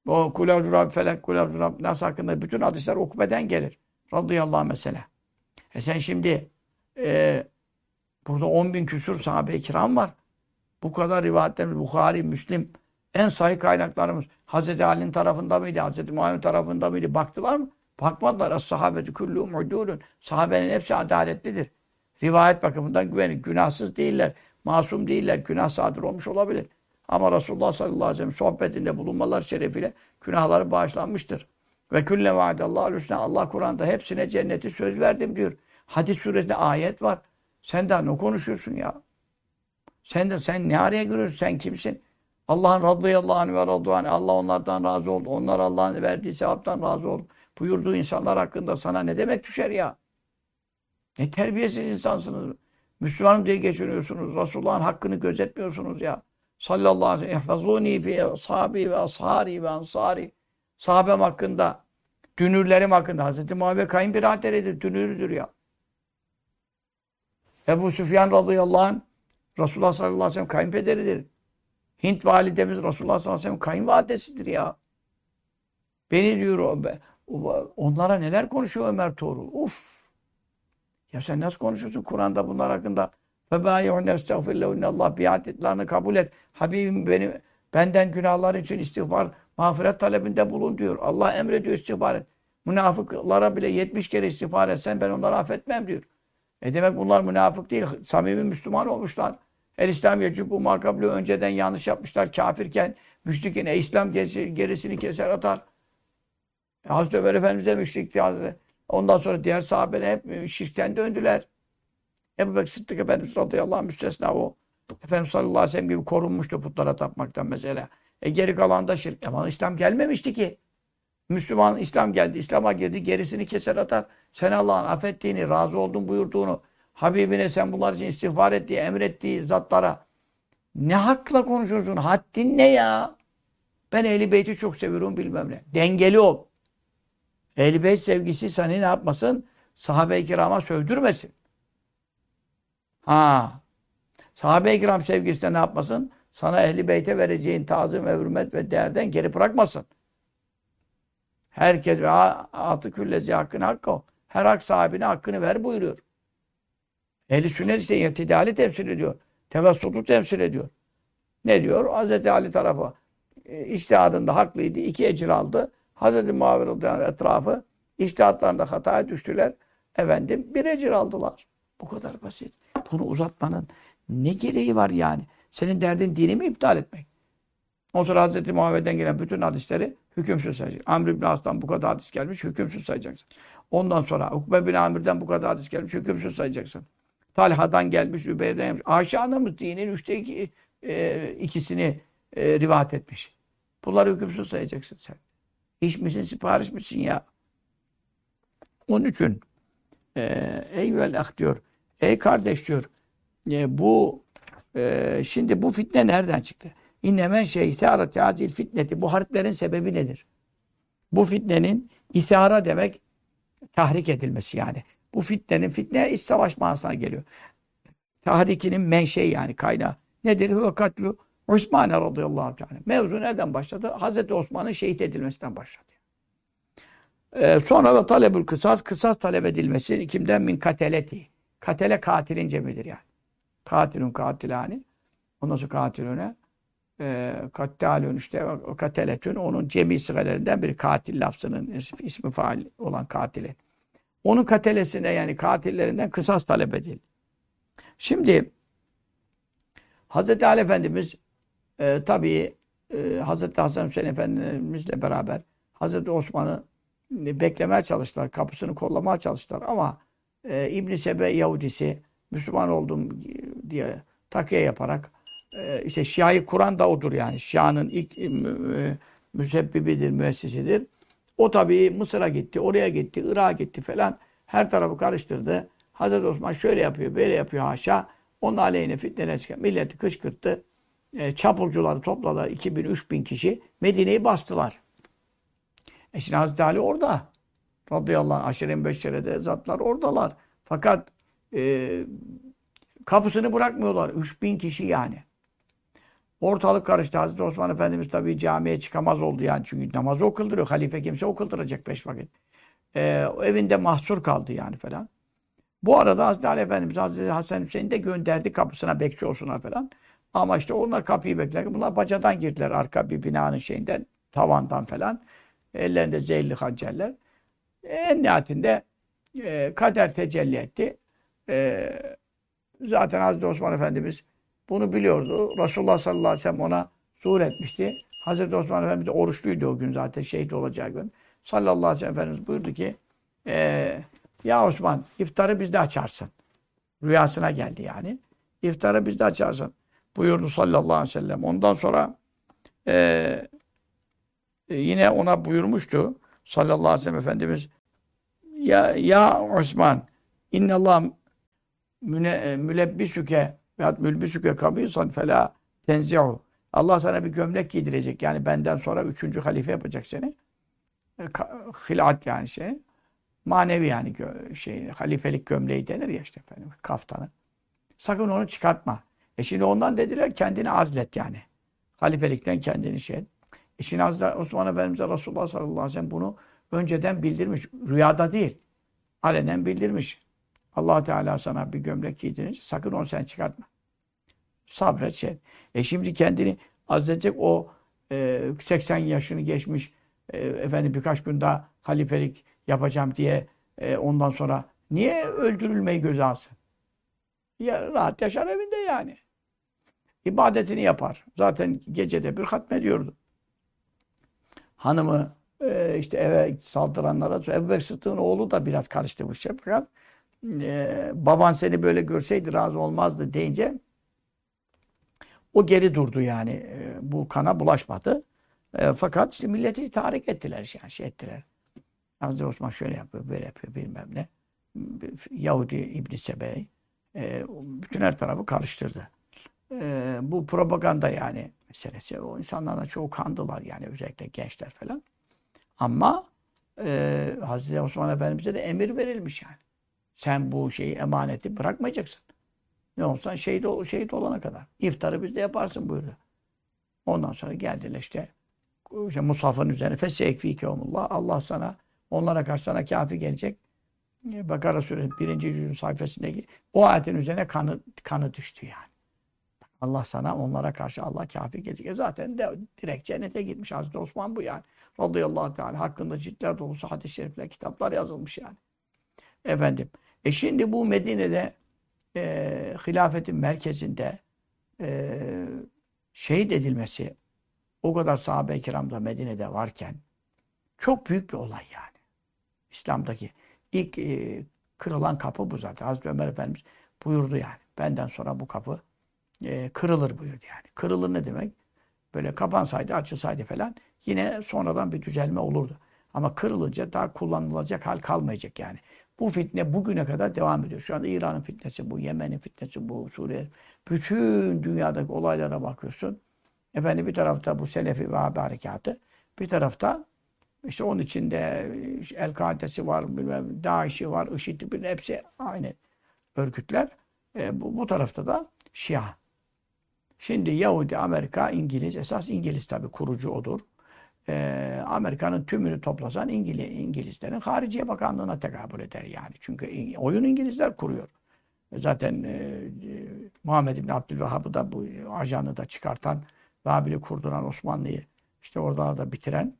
O Kulevdü Rab, Felek, Kulevdü Rab, Nas hakkında bütün hadisler okubeden gelir. Radıyallahu anh mesela. E sen şimdi e, burada 10 bin küsur sahabe-i kiram var. Bu kadar rivayetlerimiz, Bukhari, Müslim, en sahih kaynaklarımız Hz. Ali'nin tarafında mıydı, Hz. Muhammed tarafında mıydı? Baktılar mı? Bakmadılar. As-sahabeti kullûhum udûlun. Sahabenin hepsi adaletlidir. Rivayet bakımından güvenir. Günahsız değiller. Masum değiller. Günah sadır olmuş olabilir. Ama Resulullah sallallahu aleyhi ve sellem sohbetinde bulunmalar şerefiyle günahları bağışlanmıştır. Ve külle vaadallahu hüsne Allah Kur'an'da hepsine cenneti söz verdim diyor. Hadis suresinde ayet var. Sen daha ne konuşuyorsun ya? Sen de sen ne araya giriyorsun? Sen kimsin? Allah'ın radıyallahu anh ve radıyallahu anh. Allah onlardan razı oldu. Onlar Allah'ın verdiği sevaptan razı oldu. Buyurduğu insanlar hakkında sana ne demek düşer ya? Ne terbiyesiz insansınız. Müslümanım diye geçiniyorsunuz. Resulullah'ın hakkını gözetmiyorsunuz ya. Sallallahu aleyhi ve sellem. Fi ashabi ve ashari ve ansari. Sahabem hakkında, dünürlerim hakkında. Hazreti Muhammed kayınbiraderidir, dünürüdür ya. Ebu Süfyan radıyallahu anh Resulullah sallallahu aleyhi ve sellem kayınpederidir. Hint validemiz Resulullah sallallahu aleyhi ve sellem kayınvalidesidir ya. Beni diyor o, onlara neler konuşuyor Ömer Toru. Uf. Ya sen nasıl konuşuyorsun Kur'an'da bunlar hakkında? فَبَايُعْنَ اسْتَغْفِرْ Allah biatletlerini kabul et. Habibim benim benden günahlar için istiğfar, mağfiret talebinde bulun diyor. Allah emrediyor istiğfar et. Münafıklara bile 70 kere istiğfar etsen ben onları affetmem diyor. E demek bunlar münafık değil, samimi Müslüman olmuşlar. El İslam bu makabli önceden yanlış yapmışlar kafirken, müşrikin e, İslam gerisini keser atar. E, Hazreti Ömer Efendimiz de müşrikti Hazreti. Ondan sonra diğer sahabeler hep şirkten döndüler. Ebu Bekir Sıddık Efendimiz radıyallahu anh müstesna o. Efendimiz sallallahu aleyhi ve sellem gibi korunmuştu putlara tapmaktan mesela. E geri kalan da şirk. Ama İslam gelmemişti ki. Müslüman İslam geldi, İslam'a girdi, gerisini keser atar. Sen Allah'ın affettiğini, razı oldun buyurduğunu, Habibine sen bunlar için istiğfar et diye emrettiği zatlara ne hakla konuşuyorsun? Haddin ne ya? Ben Ehl-i Beyt'i çok seviyorum bilmem ne. Dengeli ol. Ehl-i Beyt sevgisi seni ne yapmasın? Sahabe-i kirama sövdürmesin. Ha. Sahabe-i kiram sevgisi de ne yapmasın? Sana Ehl-i Beyt'e vereceğin tazim ve hürmet ve değerden geri bırakmasın. Herkes ve atı küllezi hakkını hakkı o. Her hak sahibine hakkını ver buyuruyor. Ehli sünnet ise irtidali temsil ediyor. Tevassutu temsil ediyor. Ne diyor? Hz. Ali tarafı e, iştihadında haklıydı. iki ecir aldı. Hz. Muaviye etrafı iştihatlarında hataya düştüler. Efendim bir ecir aldılar. Bu kadar basit. Bunu uzatmanın ne gereği var yani? Senin derdin dini mi iptal etmek? Ondan sonra Hz. Muhammed'den gelen bütün hadisleri hükümsüz sayacaksın. Amr ibn As'tan bu kadar hadis gelmiş, hükümsüz sayacaksın. Ondan sonra Ukbe bin Amir'den bu kadar hadis gelmiş, hükümsüz sayacaksın. Talha'dan gelmiş, Übeyir'den gelmiş. Ayşe anamız dinin üçte iki, e, ikisini e, rivayet etmiş. Bunları hükümsüz sayacaksın sen. İş misin, sipariş misin ya? Onun için e, eyvel ah diyor, ey kardeş diyor, e, bu e, şimdi bu fitne nereden çıktı? İnnemen şey isarati hazil fitneti. Bu harplerin sebebi nedir? Bu fitnenin isara demek tahrik edilmesi yani. Bu fitnenin fitne iç savaş manasına geliyor. Tahrikinin menşei yani kaynağı. Nedir? Hüve katlu Osman radıyallahu teala. Mevzu nereden başladı? Hazreti Osman'ın şehit edilmesinden başladı. Ee, sonra da talebül kısas, kısas talep edilmesi kimden? Min kateleti. Katele katilin cemidir yani. Katilun katilani. Ondan sonra katilüne e, kattalun işte kateletün onun cemi sigalerinden bir katil lafzının ismi faal olan katilin. Onun katelesine yani katillerinden kısas talep edildi. Şimdi Hazreti Ali Efendimiz e, tabii e, Hazreti Hasan Hüseyin Efendimizle beraber Hazreti Osman'ı beklemeye çalıştılar. Kapısını kollamaya çalıştılar. Ama e, İbn-i Sebe Yahudisi Müslüman oldum diye takiye yaparak e, işte Şia'yı kuran da odur yani. Şia'nın ilk e, müsebbibidir, müessisidir. O tabii Mısır'a gitti, oraya gitti, Irak'a gitti falan. Her tarafı karıştırdı. Hazreti Osman şöyle yapıyor, böyle yapıyor haşa. Onun aleyhine fitneler çıkan milleti kışkırttı. E, çapulcuları topladı 2000-3000 kişi. Medine'yi bastılar. E şimdi Hazreti Ali orada. Radıyallahu anh aşirin beşerede zatlar oradalar. Fakat e, kapısını bırakmıyorlar. 3000 kişi yani. Ortalık karıştı. Hazreti Osman Efendimiz tabii camiye çıkamaz oldu yani. Çünkü namazı okul Halife kimse okulduracak beş vakit. Ee, evinde mahsur kaldı yani falan. Bu arada Hazreti Ali Efendimiz Hazreti Hasan Hüseyin de gönderdi kapısına bekçi olsunlar falan. Ama işte onlar kapıyı beklerken bunlar bacadan girdiler arka bir binanın şeyinden, tavandan falan. Ellerinde zehirli hançerler. En nihayetinde e, kader tecelli etti. E, zaten Hazreti Osman Efendimiz bunu biliyordu. Resulullah sallallahu aleyhi ve sellem ona zuhur etmişti. Hazreti Osman Efendimiz de oruçluydu o gün zaten şehit olacağı gün. Sallallahu aleyhi ve sellem Efendimiz buyurdu ki e, ya Osman iftarı bizde açarsın. Rüyasına geldi yani. İftarı bizde açarsın. Buyurdu sallallahu aleyhi ve sellem. Ondan sonra e, e, yine ona buyurmuştu sallallahu aleyhi ve sellem Efendimiz ya, ya Osman innallah müne, e, mülebbisüke veyahut mülbisüke kamîsan felâ tenzi'u. Allah sana bir gömlek giydirecek. Yani benden sonra üçüncü halife yapacak seni. E, hilat yani şey. Manevi yani şey halifelik gömleği denir ya işte efendim kaftanı. Sakın onu çıkartma. E şimdi ondan dediler kendini azlet yani. Halifelikten kendini şey. E şimdi Osman Efendimiz'e Resulullah sallallahu aleyhi ve sellem bunu önceden bildirmiş. Rüyada değil. Alenen bildirmiş. Allah Teala sana bir gömlek giydirince sakın onu sen çıkartma. Sabret şey. E şimdi kendini azledecek o e, 80 yaşını geçmiş e, efendim birkaç gün daha halifelik yapacağım diye e, ondan sonra niye öldürülmeyi göze alsın? Ya, rahat yaşar evinde yani. İbadetini yapar. Zaten gecede bir hatmediyordu. Hanımı e, işte eve saldıranlara Ebu Bekir Sıddık'ın oğlu da biraz karıştı bu şey. Fakat e, baban seni böyle görseydi razı olmazdı deyince o geri durdu yani. E, bu kana bulaşmadı. E, fakat işte milleti tahrik ettiler yani şey ettiler. Hazreti Osman şöyle yapıyor, böyle yapıyor bilmem ne. Yahudi İbn Sebey e, bütün her tarafı karıştırdı. E, bu propaganda yani meselesi. O insanlarla çoğu kandılar yani özellikle gençler falan. Ama e, Hazreti Osman Efendimiz'e de emir verilmiş yani. Sen bu şeyi emaneti bırakmayacaksın. Ne olsan şehit, şehit olana kadar. İftarı bizde yaparsın buyurdu. Ondan sonra geldiler işte, işte Musaf'ın üzerine feseyekfikehumullah. Allah sana onlara karşı sana kafi gelecek. Bakara suresi birinci yüzün sayfasındaki o ayetin üzerine kanı, kanı düştü yani. Allah sana onlara karşı Allah kafi gelecek. E zaten de direkt cennete gitmiş Hazreti Osman bu yani. Radıyallahu teala hakkında ciltler dolusu hadis-i şerifler, kitaplar yazılmış yani. Efendim. E şimdi bu Medine'de e, hilafetin merkezinde e, şehit edilmesi o kadar sahabe-i kiramda Medine'de varken çok büyük bir olay yani. İslam'daki ilk e, kırılan kapı bu zaten. Hazreti Ömer Efendimiz buyurdu yani. Benden sonra bu kapı e, kırılır buyurdu yani. Kırılır ne demek? Böyle kapansaydı, açılsaydı falan yine sonradan bir düzelme olurdu. Ama kırılınca daha kullanılacak hal kalmayacak yani. Bu fitne bugüne kadar devam ediyor. Şu anda İran'ın fitnesi bu, Yemen'in fitnesi bu, Suriye. Bütün dünyadaki olaylara bakıyorsun. Efendim bir tarafta bu Selefi ve harekatı, bir tarafta işte onun içinde El-Kaidesi var, bilmem, DAEŞ'i var, IŞİD'i, hepsi aynı örgütler. E, bu, bu tarafta da Şia. Şimdi Yahudi, Amerika, İngiliz, esas İngiliz tabi kurucu odur. Ee, Amerika'nın tümünü toplasan İngiliz, İngilizlerin Hariciye Bakanlığı'na tekabül eder yani. Çünkü oyun İngilizler kuruyor. Zaten e, e, Muhammed İbni Abdülvehhab'ı da bu ajanı da çıkartan, Vahabilii kurduran Osmanlı'yı işte oralarda bitiren,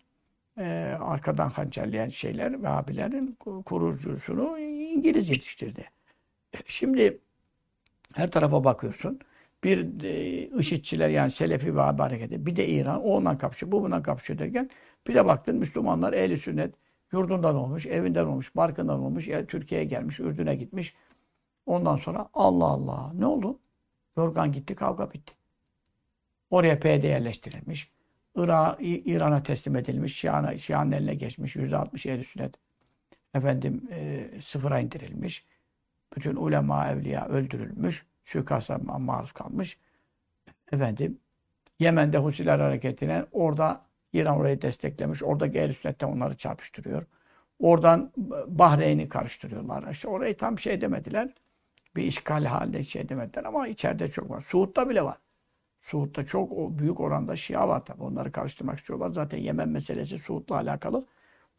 e, arkadan hançerleyen şeyler Vahhabilerin kurucusunu İngiliz yetiştirdi. Şimdi her tarafa bakıyorsun bir e, IŞİD'çiler yani Selefi ve hareketi, bir de İran, o ondan kapışıyor, bu bundan kapışıyor derken bir de baktın Müslümanlar ehli sünnet yurdundan olmuş, evinden olmuş, barkından olmuş, yani Türkiye'ye gelmiş, Ürdün'e gitmiş. Ondan sonra Allah Allah ne oldu? Yorgan gitti, kavga bitti. Oraya PD yerleştirilmiş. İran'a teslim edilmiş, Şia'nın Şia eline geçmiş, yüzde altmış ehli sünnet efendim e, sıfıra indirilmiş. Bütün ulema, evliya öldürülmüş suikasta maruz kalmış. Efendim Yemen'de Husiler hareketine orada İran orayı desteklemiş. Oradaki ehl sünnette onları çarpıştırıyor. Oradan Bahreyn'i karıştırıyorlar. İşte orayı tam şey demediler. Bir işgal halinde şey demediler ama içeride çok var. Suud'da bile var. Suud'da çok o büyük oranda Şia var tabi. Onları karıştırmak istiyorlar. Zaten Yemen meselesi Suud'la alakalı.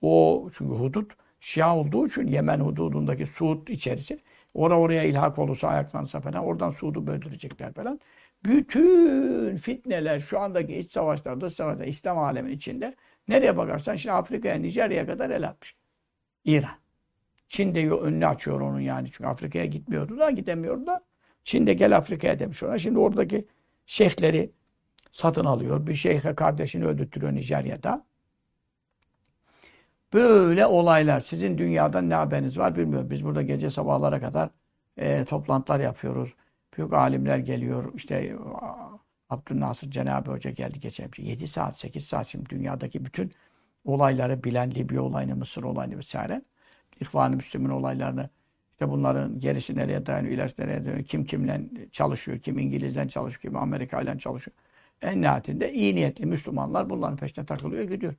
O çünkü hudut Şia olduğu için Yemen hududundaki Suud içerisi Ora oraya ilhak olursa, ayaklansa falan oradan Suud'u böldürecekler falan. Bütün fitneler şu andaki iç savaşlarda, dış savaşlarda, İslam alemin içinde nereye bakarsan şimdi Afrika'ya, Nijerya'ya kadar el atmış. İran. Çin de önünü açıyor onun yani. Çünkü Afrika'ya gitmiyordu da gidemiyordu da. Çin de gel Afrika'ya demiş ona. Şimdi oradaki şeyhleri satın alıyor. Bir şeyhe kardeşini öldürtüyor Nijerya'da. Böyle olaylar. Sizin dünyadan ne haberiniz var bilmiyorum. Biz burada gece sabahlara kadar e, toplantılar yapıyoruz. Büyük alimler geliyor. İşte Abdülnasır Cenab-ı Hoca geldi geçen 7 saat, 8 saat şimdi dünyadaki bütün olayları bilen Libya olayını, Mısır olayını vesaire. İhvan-ı Müslümin olaylarını İşte bunların gerisi nereye dayanıyor, ilerisi nereye dayanıyor, kim kimle çalışıyor, kim İngilizle çalışıyor, kim Amerika ile çalışıyor. En nihayetinde iyi niyetli Müslümanlar bunların peşine takılıyor, gidiyor.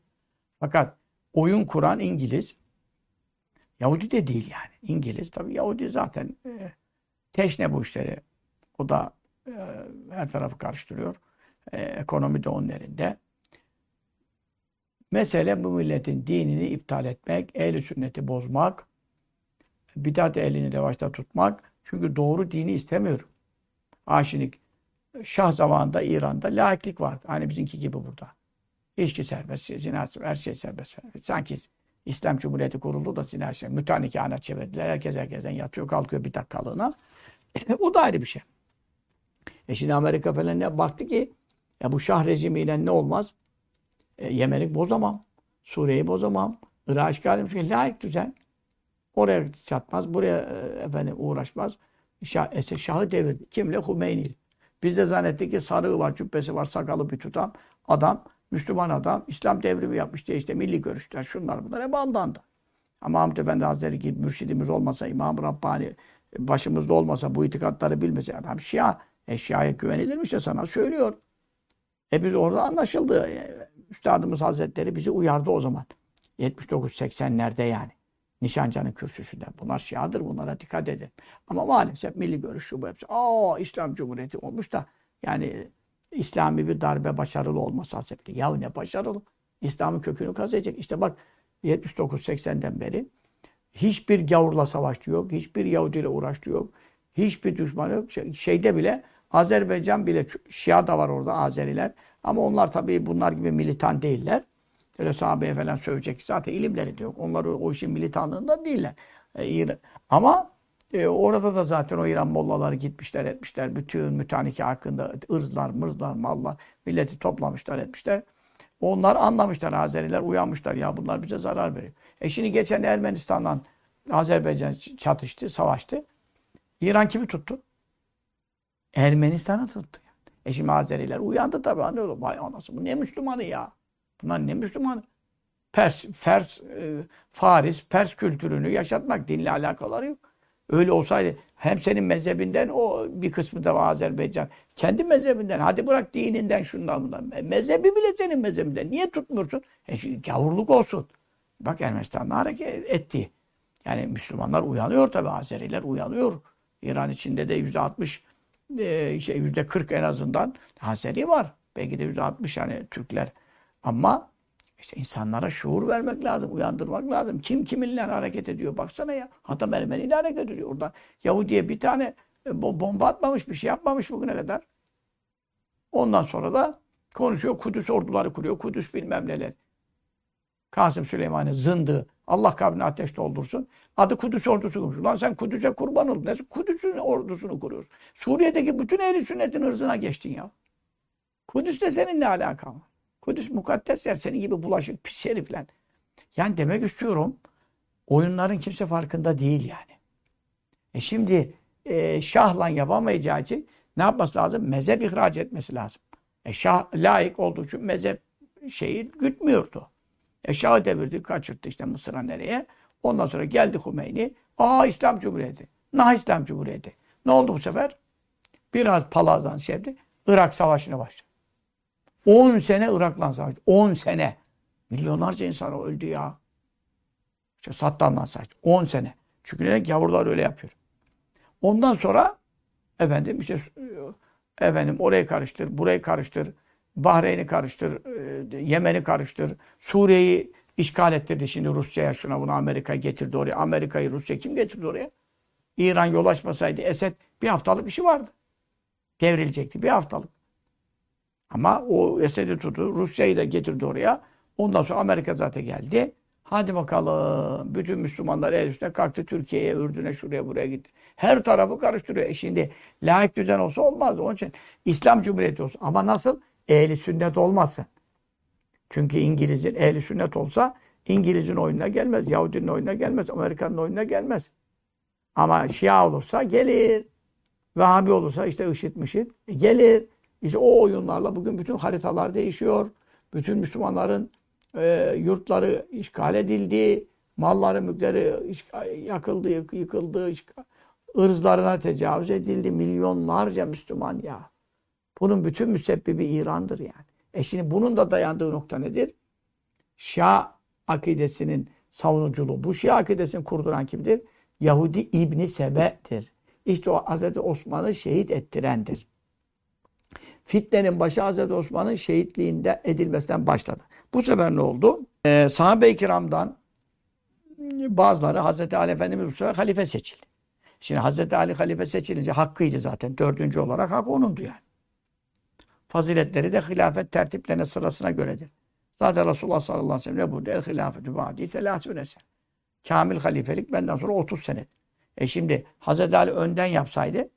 Fakat oyun kuran İngiliz, Yahudi de değil yani. İngiliz tabii Yahudi zaten e, teşne bu işleri. O da e, her tarafı karıştırıyor. E, ekonomi de onun elinde. Mesele bu milletin dinini iptal etmek, ehli sünneti bozmak, bidat elini revaçta tutmak. Çünkü doğru dini istemiyorum. Aşinik Şah zamanında İran'da laiklik vardı. Hani bizimki gibi burada. İçki serbest, zina her şey serbest. Sanki İslam Cumhuriyeti kuruldu da zina şey, mütanikâne çevirdiler. Herkes herkesten yatıyor kalkıyor bir dakikalığına. o da ayrı bir şey. E şimdi Amerika falan ne baktı ki ya bu Şah rejimiyle ne olmaz? E, Yemen'i bozamam. Suriye'yi bozamam. Irak'ı işgal etmiş. Layık düzen. Oraya çatmaz. Buraya e, efendim uğraşmaz. Şah, Esed Şah'ı devirdi. Kimle? Hümeyni. Biz de zannettik ki sarığı var, cübbesi var, sakalı bir tutan adam, Müslüman adam, İslam devrimi yapmış diye işte milli görüşler, şunlar bunlar hep aldandı. Ama Mahmud Efendi Hazretleri gibi mürşidimiz olmasa, İmam Rabbani başımızda olmasa, bu itikatları bilmese adam Şia, e Şia'ya güvenilir mi işte sana söylüyor. E biz orada anlaşıldı. E, Üstadımız Hazretleri bizi uyardı o zaman. 79-80'lerde yani. Nişancı'nın kürsüsünde. Bunlar Şiadır, bunlara dikkat edin. Ama maalesef milli görüş şu bu hepsi. Aa İslam Cumhuriyeti olmuş da yani İslami bir darbe başarılı olması hasebiyle. Ya ne başarılı? İslam'ın kökünü kazıyacak. İşte bak 79-80'den beri hiçbir gavurla savaştı yok. Hiçbir Yahudi ile uğraştı yok. Hiçbir düşman yok. Şey, şeyde bile Azerbaycan bile Şia da var orada Azeriler. Ama onlar tabii bunlar gibi militan değiller. Öyle sahabeye falan sövecek. Zaten ilimleri de yok. Onlar o işin militanlığında değiller. E, ama e, orada da zaten o İran mollaları gitmişler etmişler. Bütün mütaniki hakkında ırzlar, mırzlar, mallar milleti toplamışlar etmişler. Onlar anlamışlar Azeriler, uyanmışlar. Ya bunlar bize zarar veriyor. E şimdi geçen Ermenistan'dan Azerbaycan çatıştı, savaştı. İran kimi tuttu? Ermenistan'ı tuttu. E şimdi Azeriler uyandı tabii. Hani öyle, vay anası bu ne Müslümanı ya. Bunlar ne Müslüman? Pers, Fers, e, Faris, Pers kültürünü yaşatmak dinle alakaları yok. Öyle olsaydı hem senin mezhebinden o bir kısmı da Azerbaycan. Kendi mezhebinden. Hadi bırak dininden şundan bundan. E, mezhebi bile senin mezhebinden. Niye tutmuyorsun? E çünkü gavurluk olsun. Bak Ermenistan'da hareket etti. Yani Müslümanlar uyanıyor tabi. Azeriler uyanıyor. İran içinde de yüzde altmış, e, şey yüzde kırk en azından Azeri var. Belki de yüzde altmış yani Türkler ama işte insanlara şuur vermek lazım, uyandırmak lazım. Kim kiminle hareket ediyor baksana ya. Adam Ermeniyle hareket ediyor. Orada Yahudi'ye bir tane e, bomba atmamış, bir şey yapmamış bugüne kadar. Ondan sonra da konuşuyor, Kudüs orduları kuruyor, Kudüs bilmem neler. Kasım Süleyman'ın zındığı, Allah kabrini ateş doldursun. Adı Kudüs ordusu kurmuş. Lan sen Kudüs'e kurban oldun. Nasıl Kudüs'ün ordusunu kuruyorsun? Suriye'deki bütün ehli sünnetin hırzına geçtin ya. Kudüs'te senin ne alakan? Kudüs mukaddes yer. Senin gibi bulaşık pis herifler. Yani demek istiyorum oyunların kimse farkında değil yani. E şimdi e, şahla yapamayacağı için ne yapması lazım? Mezhep ihraç etmesi lazım. E şah layık olduğu için mezhep şeyi gütmüyordu. E şahı devirdi, kaçırttı işte Mısır'a nereye. Ondan sonra geldi Hümeyni. Aa İslam Cumhuriyeti. Nah İslam Cumhuriyeti. Ne oldu bu sefer? Biraz palazdan şeydi. Irak Savaşı'na başladı. 10 sene Irak'la savaştı. 10 sene. Milyonlarca insan öldü ya. İşte Saddam'la savaştı. 10 sene. Çünkü gavurlar öyle yapıyor. Ondan sonra efendim işte efendim orayı karıştır, burayı karıştır, Bahreyn'i karıştır, e, Yemen'i karıştır, Suriye'yi işgal ettirdi şimdi Rusya'ya şuna bunu Amerika getirdi oraya. Amerika'yı Rusya kim getirdi oraya? İran yol açmasaydı Esed bir haftalık işi vardı. Devrilecekti bir haftalık. Ama o Esed'i tuttu. Rusya'yı da getirdi oraya. Ondan sonra Amerika zaten geldi. Hadi bakalım. Bütün Müslümanlar el üstüne kalktı. Türkiye'ye, Ürdün'e, şuraya, buraya gitti. Her tarafı karıştırıyor. E şimdi layık düzen olsa olmaz. Onun için İslam Cumhuriyeti olsun. Ama nasıl? Ehli sünnet olmasın. Çünkü İngiliz'in ehli sünnet olsa İngiliz'in oyununa gelmez. Yahudinin oyununa gelmez. Amerikan'ın oyununa gelmez. Ama Şia olursa gelir. Vehhabi olursa işte IŞİD mışit e gelir. İşte o oyunlarla bugün bütün haritalar değişiyor. Bütün Müslümanların e, yurtları işgal edildi. Malları, mülkleri yakıldı, yıkıldı, ırzlarına tecavüz edildi. Milyonlarca Müslüman ya. Bunun bütün müsebbibi İran'dır yani. E şimdi bunun da dayandığı nokta nedir? Şia akidesinin savunuculuğu. Bu Şia akidesini kurduran kimdir? Yahudi İbni Sebe'dir. İşte o Hz. Osman'ı şehit ettirendir. Fitnenin başı Hz. Osman'ın şehitliğinde edilmesinden başladı. Bu sefer ne oldu? Ee, Sahabe-i kiramdan bazıları Hz. Ali Efendimiz bu sefer halife seçildi. Şimdi Hz. Ali halife seçilince hakkıydı zaten. Dördüncü olarak hak onundu yani. Faziletleri de hilafet tertiplerine sırasına göredir. Zaten Resulullah sallallahu aleyhi ve sellem ne buyurdu? El hilafetü ba'di selâsûne sen. Kamil halifelik benden sonra 30 sene. E şimdi Hazreti Ali önden yapsaydı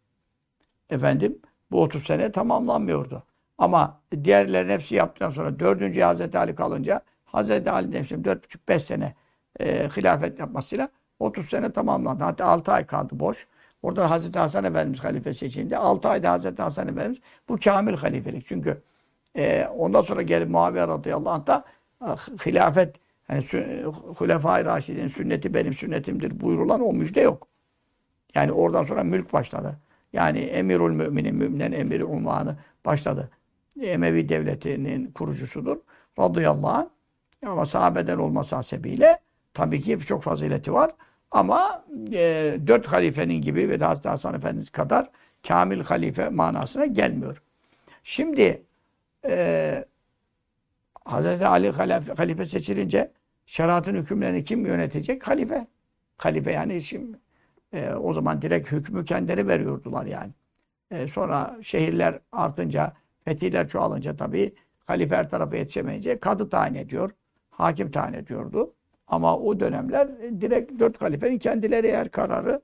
efendim bu 30 sene tamamlanmıyordu. Ama diğerlerin hepsi yaptıktan sonra dördüncü Hazreti Ali kalınca Hazreti dört buçuk beş sene e, hilafet yapmasıyla 30 sene tamamlandı. Hatta 6 ay kaldı boş. Orada Hazreti Hasan Efendimiz halife seçildi. 6 ayda Hazreti Hasan Efendimiz bu kamil halifelik. Çünkü e, ondan sonra gelip Muaviye radıyallahu anh da hilafet yani Hulefai Raşidin sünneti benim sünnetimdir buyurulan o müjde yok. Yani oradan sonra mülk başladı. Yani Emirül Müminin, Müminen Emiri Unvanı başladı. Emevi devletinin kurucusudur. Radıyallahu anh. Ama sahabeden olması hasebiyle tabii ki çok fazileti var. Ama e, dört halifenin gibi ve Hazreti Hasan Efendimiz kadar kamil halife manasına gelmiyor. Şimdi e, Hz. Ali halife, halife seçilince şeriatın hükümlerini kim yönetecek? Halife. Halife yani şimdi e, o zaman direkt hükmü kendileri veriyordular yani. E, sonra şehirler artınca, fetihler çoğalınca tabii halife her tarafa yetişemeyince kadı tayin ediyor. Hakim tayin ediyordu. Ama o dönemler e, direkt dört halifenin kendileri eğer kararı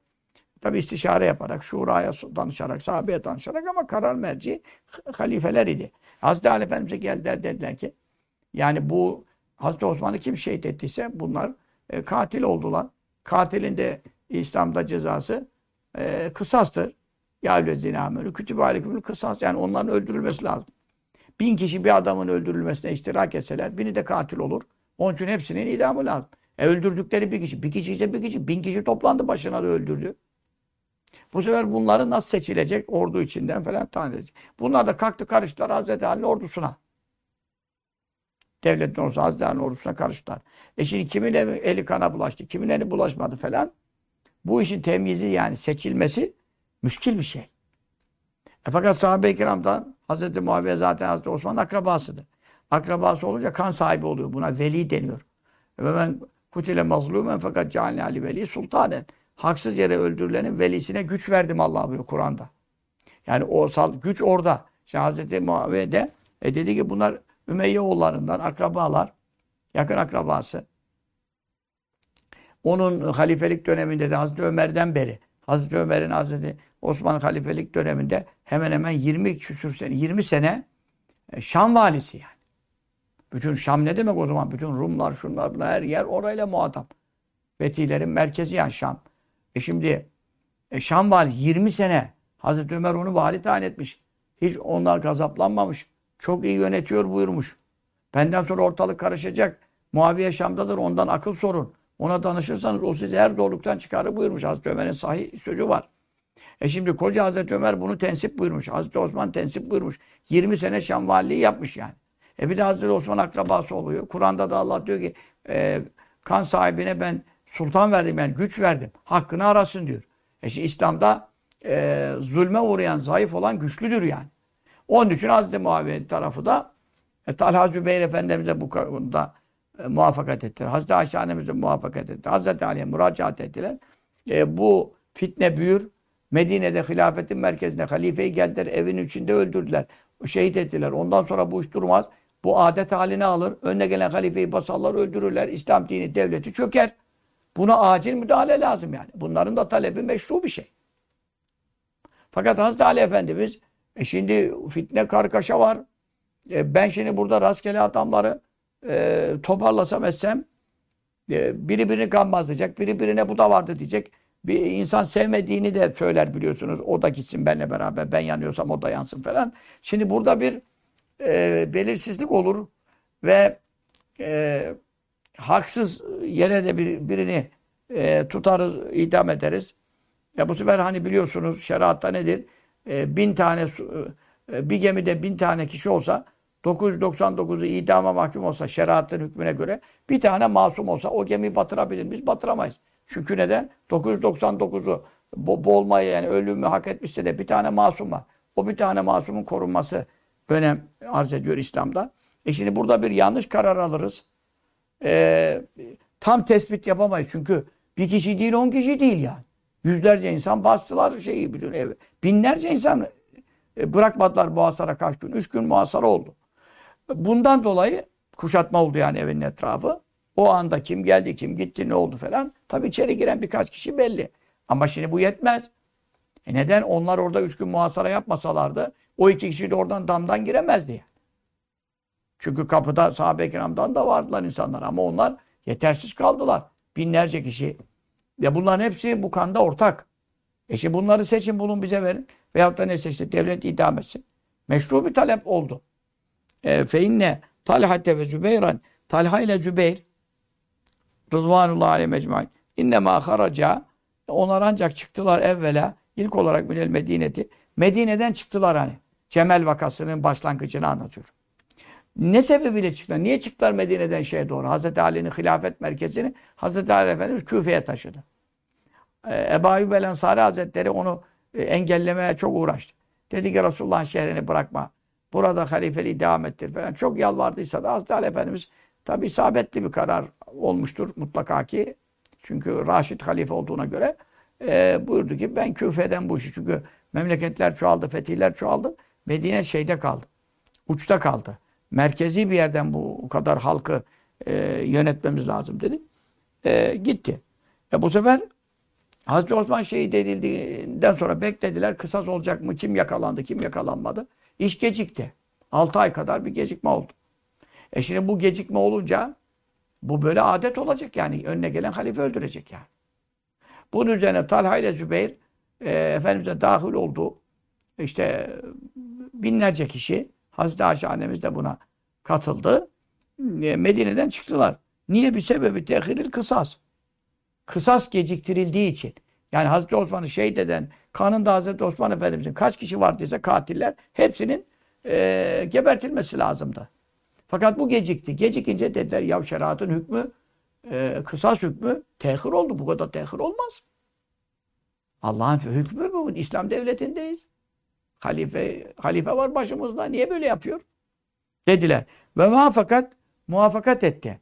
tabi istişare yaparak, şuraya danışarak, sahabeye danışarak ama karar merci halifeler idi. Hazreti Ali Efendimiz'e geldiler dediler ki yani bu Hazreti Osman'ı kim şehit ettiyse bunlar e, katil oldular. Katilin de İslam'da cezası e, kısastır. Ya evlezine amelü kütübe aleykümül kısas. Yani onların öldürülmesi lazım. Bin kişi bir adamın öldürülmesine iştirak etseler bini de katil olur. Onun için hepsinin idamı lazım. E öldürdükleri bir kişi. Bir kişi işte bir kişi. Bin kişi toplandı başına da öldürdü. Bu sefer bunları nasıl seçilecek? Ordu içinden falan tayin edecek. Bunlar da kalktı karıştılar Hazreti Ali'nin ordusuna. Devletin ordusu Hazreti Ali'nin ordusuna karıştılar. E şimdi kimin eli kana bulaştı, kimin eli bulaşmadı falan. Bu işin temyizi yani seçilmesi müşkil bir şey. E fakat sahabe-i kiramdan Hazreti Muaviye zaten Hazreti Osman'ın akrabasıdır. Akrabası olunca kan sahibi oluyor. Buna veli deniyor. Ve ben kutile mazlumen fakat cealni ali veli sultanen. Haksız yere öldürülenin velisine güç verdim Allah buyuruyor Kur'an'da. Yani o güç orada. İşte Hazreti Muaviye de e dedi ki bunlar Ümeyye oğullarından akrabalar, yakın akrabası. Onun halifelik döneminde de Hazreti Ömer'den beri, Hazreti Ömer'in Hazreti Osman halifelik döneminde hemen hemen 20 küsür sene, 20 sene e, Şam valisi yani. Bütün Şam ne demek o zaman? Bütün Rumlar, şunlar, bunlar, her yer orayla muhatap. Fetihlerin merkezi yani Şam. E şimdi e Şam vali 20 sene Hazreti Ömer onu vali tayin etmiş. Hiç onlar gazaplanmamış. Çok iyi yönetiyor buyurmuş. Benden sonra ortalık karışacak. Muaviye Şam'dadır ondan akıl sorun. Ona danışırsanız o sizi her zorluktan çıkarır buyurmuş. Hazreti Ömer'in sahih sözü var. E şimdi koca Hazreti Ömer bunu tensip buyurmuş. Hazreti Osman tensip buyurmuş. 20 sene Şam valiliği yapmış yani. E bir de Hazreti Osman akrabası oluyor. Kur'an'da da Allah diyor ki e, kan sahibine ben sultan verdim yani güç verdim. Hakkını arasın diyor. E şimdi İslam'da e, zulme uğrayan, zayıf olan güçlüdür yani. Onun için Hazreti Muaviye tarafı da e, Talha Zübeyir Efendimiz'e bu konuda e, muvaffakat ettiler. Hazreti Ayşe annemize muvaffakat etti. Hazreti Ali'ye müracaat ettiler. E, bu fitne büyür. Medine'de hilafetin merkezine halifeyi geldiler. Evin içinde öldürdüler. Şehit ettiler. Ondan sonra bu iş durmaz. Bu adet haline alır. Önüne gelen halifeyi basarlar, öldürürler. İslam dini, devleti çöker. Buna acil müdahale lazım yani. Bunların da talebi meşru bir şey. Fakat Hazreti Ali Efendimiz e şimdi fitne kargaşa var. E ben şimdi burada rastgele adamları e, toparlasam etsem e, biri birini gammazlayacak, biri birine bu da vardı diyecek. Bir insan sevmediğini de söyler biliyorsunuz. O da gitsin benimle beraber. Ben yanıyorsam o da yansın falan. Şimdi burada bir e, belirsizlik olur ve e, haksız yere de bir, birini e, tutarız, idam ederiz. Ya bu sefer hani biliyorsunuz şeriatta nedir? E, bin tane e, bir gemide bin tane kişi olsa 999'u idama mahkum olsa şeriatın hükmüne göre bir tane masum olsa o gemiyi batırabilir miyiz? Batıramayız. Çünkü neden? 999'u bo boğulmayı yani ölümü hak etmişse de bir tane masum var. O bir tane masumun korunması önem arz ediyor İslam'da. E şimdi burada bir yanlış karar alırız. E, tam tespit yapamayız. Çünkü bir kişi değil, on kişi değil yani. Yüzlerce insan bastılar şeyi bütün ev. Binlerce insan e, bırakmadılar muhasara kaç gün. Üç gün muhasara oldu. Bundan dolayı kuşatma oldu yani evin etrafı. O anda kim geldi, kim gitti, ne oldu falan. Tabii içeri giren birkaç kişi belli. Ama şimdi bu yetmez. E neden? Onlar orada üç gün muhasara yapmasalardı o iki kişi de oradan damdan giremezdi. Çünkü kapıda sahabe-i kiramdan da vardılar insanlar ama onlar yetersiz kaldılar. Binlerce kişi. Ve bunların hepsi bu kanda ortak. E şimdi bunları seçin bulun bize verin. Veyahut da ne seçti? Devlet idam etsin. Meşru bir talep oldu. E, fe inne Talhate ve Zübeyran Talha ile Zübeyr Rızvanullah aleyhi mecmuain innema haraca onlar ancak çıktılar evvela ilk olarak minel Medine'ti. Medine'den çıktılar hani. Cemel vakasının başlangıcını anlatıyorum. Ne sebebiyle çıktılar? Niye çıktılar Medine'den şeye doğru? Hazreti Ali'nin hilafet merkezini Hazreti Ali Efendimiz Küfe'ye taşıdı. Ee, Ebu Ayyub el Ensari Hazretleri onu e, engellemeye çok uğraştı. Dedi ki Resulullah'ın şehrini bırakma. Burada halifeliği devam ettir falan. Çok yalvardıysa da Hazreti Ali Efendimiz tabi isabetli bir karar olmuştur mutlaka ki. Çünkü Raşid halife olduğuna göre e, buyurdu ki ben Küfe'den bu işi. Çünkü memleketler çoğaldı, fetihler çoğaldı. Medine şeyde kaldı. Uçta kaldı. Merkezi bir yerden bu kadar halkı e, yönetmemiz lazım dedi. E, gitti. E, bu sefer Hazreti Osman şehit edildiğinden sonra beklediler. Kısas olacak mı? Kim yakalandı, kim yakalanmadı? İş gecikti. 6 ay kadar bir gecikme oldu. E şimdi bu gecikme olunca bu böyle adet olacak yani. Önüne gelen halife öldürecek yani. Bunun üzerine Talha ile Zübeyir e, Efendimiz'e dahil oldu. İşte binlerce kişi Hazreti Ayşe annemiz de buna katıldı. E, Medine'den çıktılar. Niye? Bir sebebi tehiril kısas. Kısas geciktirildiği için. Yani Hazreti Osman'ı şehit eden, kanında Hazreti Osman Efendimiz'in kaç kişi vardıysa katiller hepsinin e, gebertilmesi lazımdı. Fakat bu gecikti. Gecikince dediler ya şeriatın hükmü e, kısas hükmü tehir oldu. Bu kadar tehir olmaz. Allah'ın hükmü bu. İslam devletindeyiz. Halife, halife var başımızda. Niye böyle yapıyor? Dediler. Ve muvaffakat muvaffakat etti.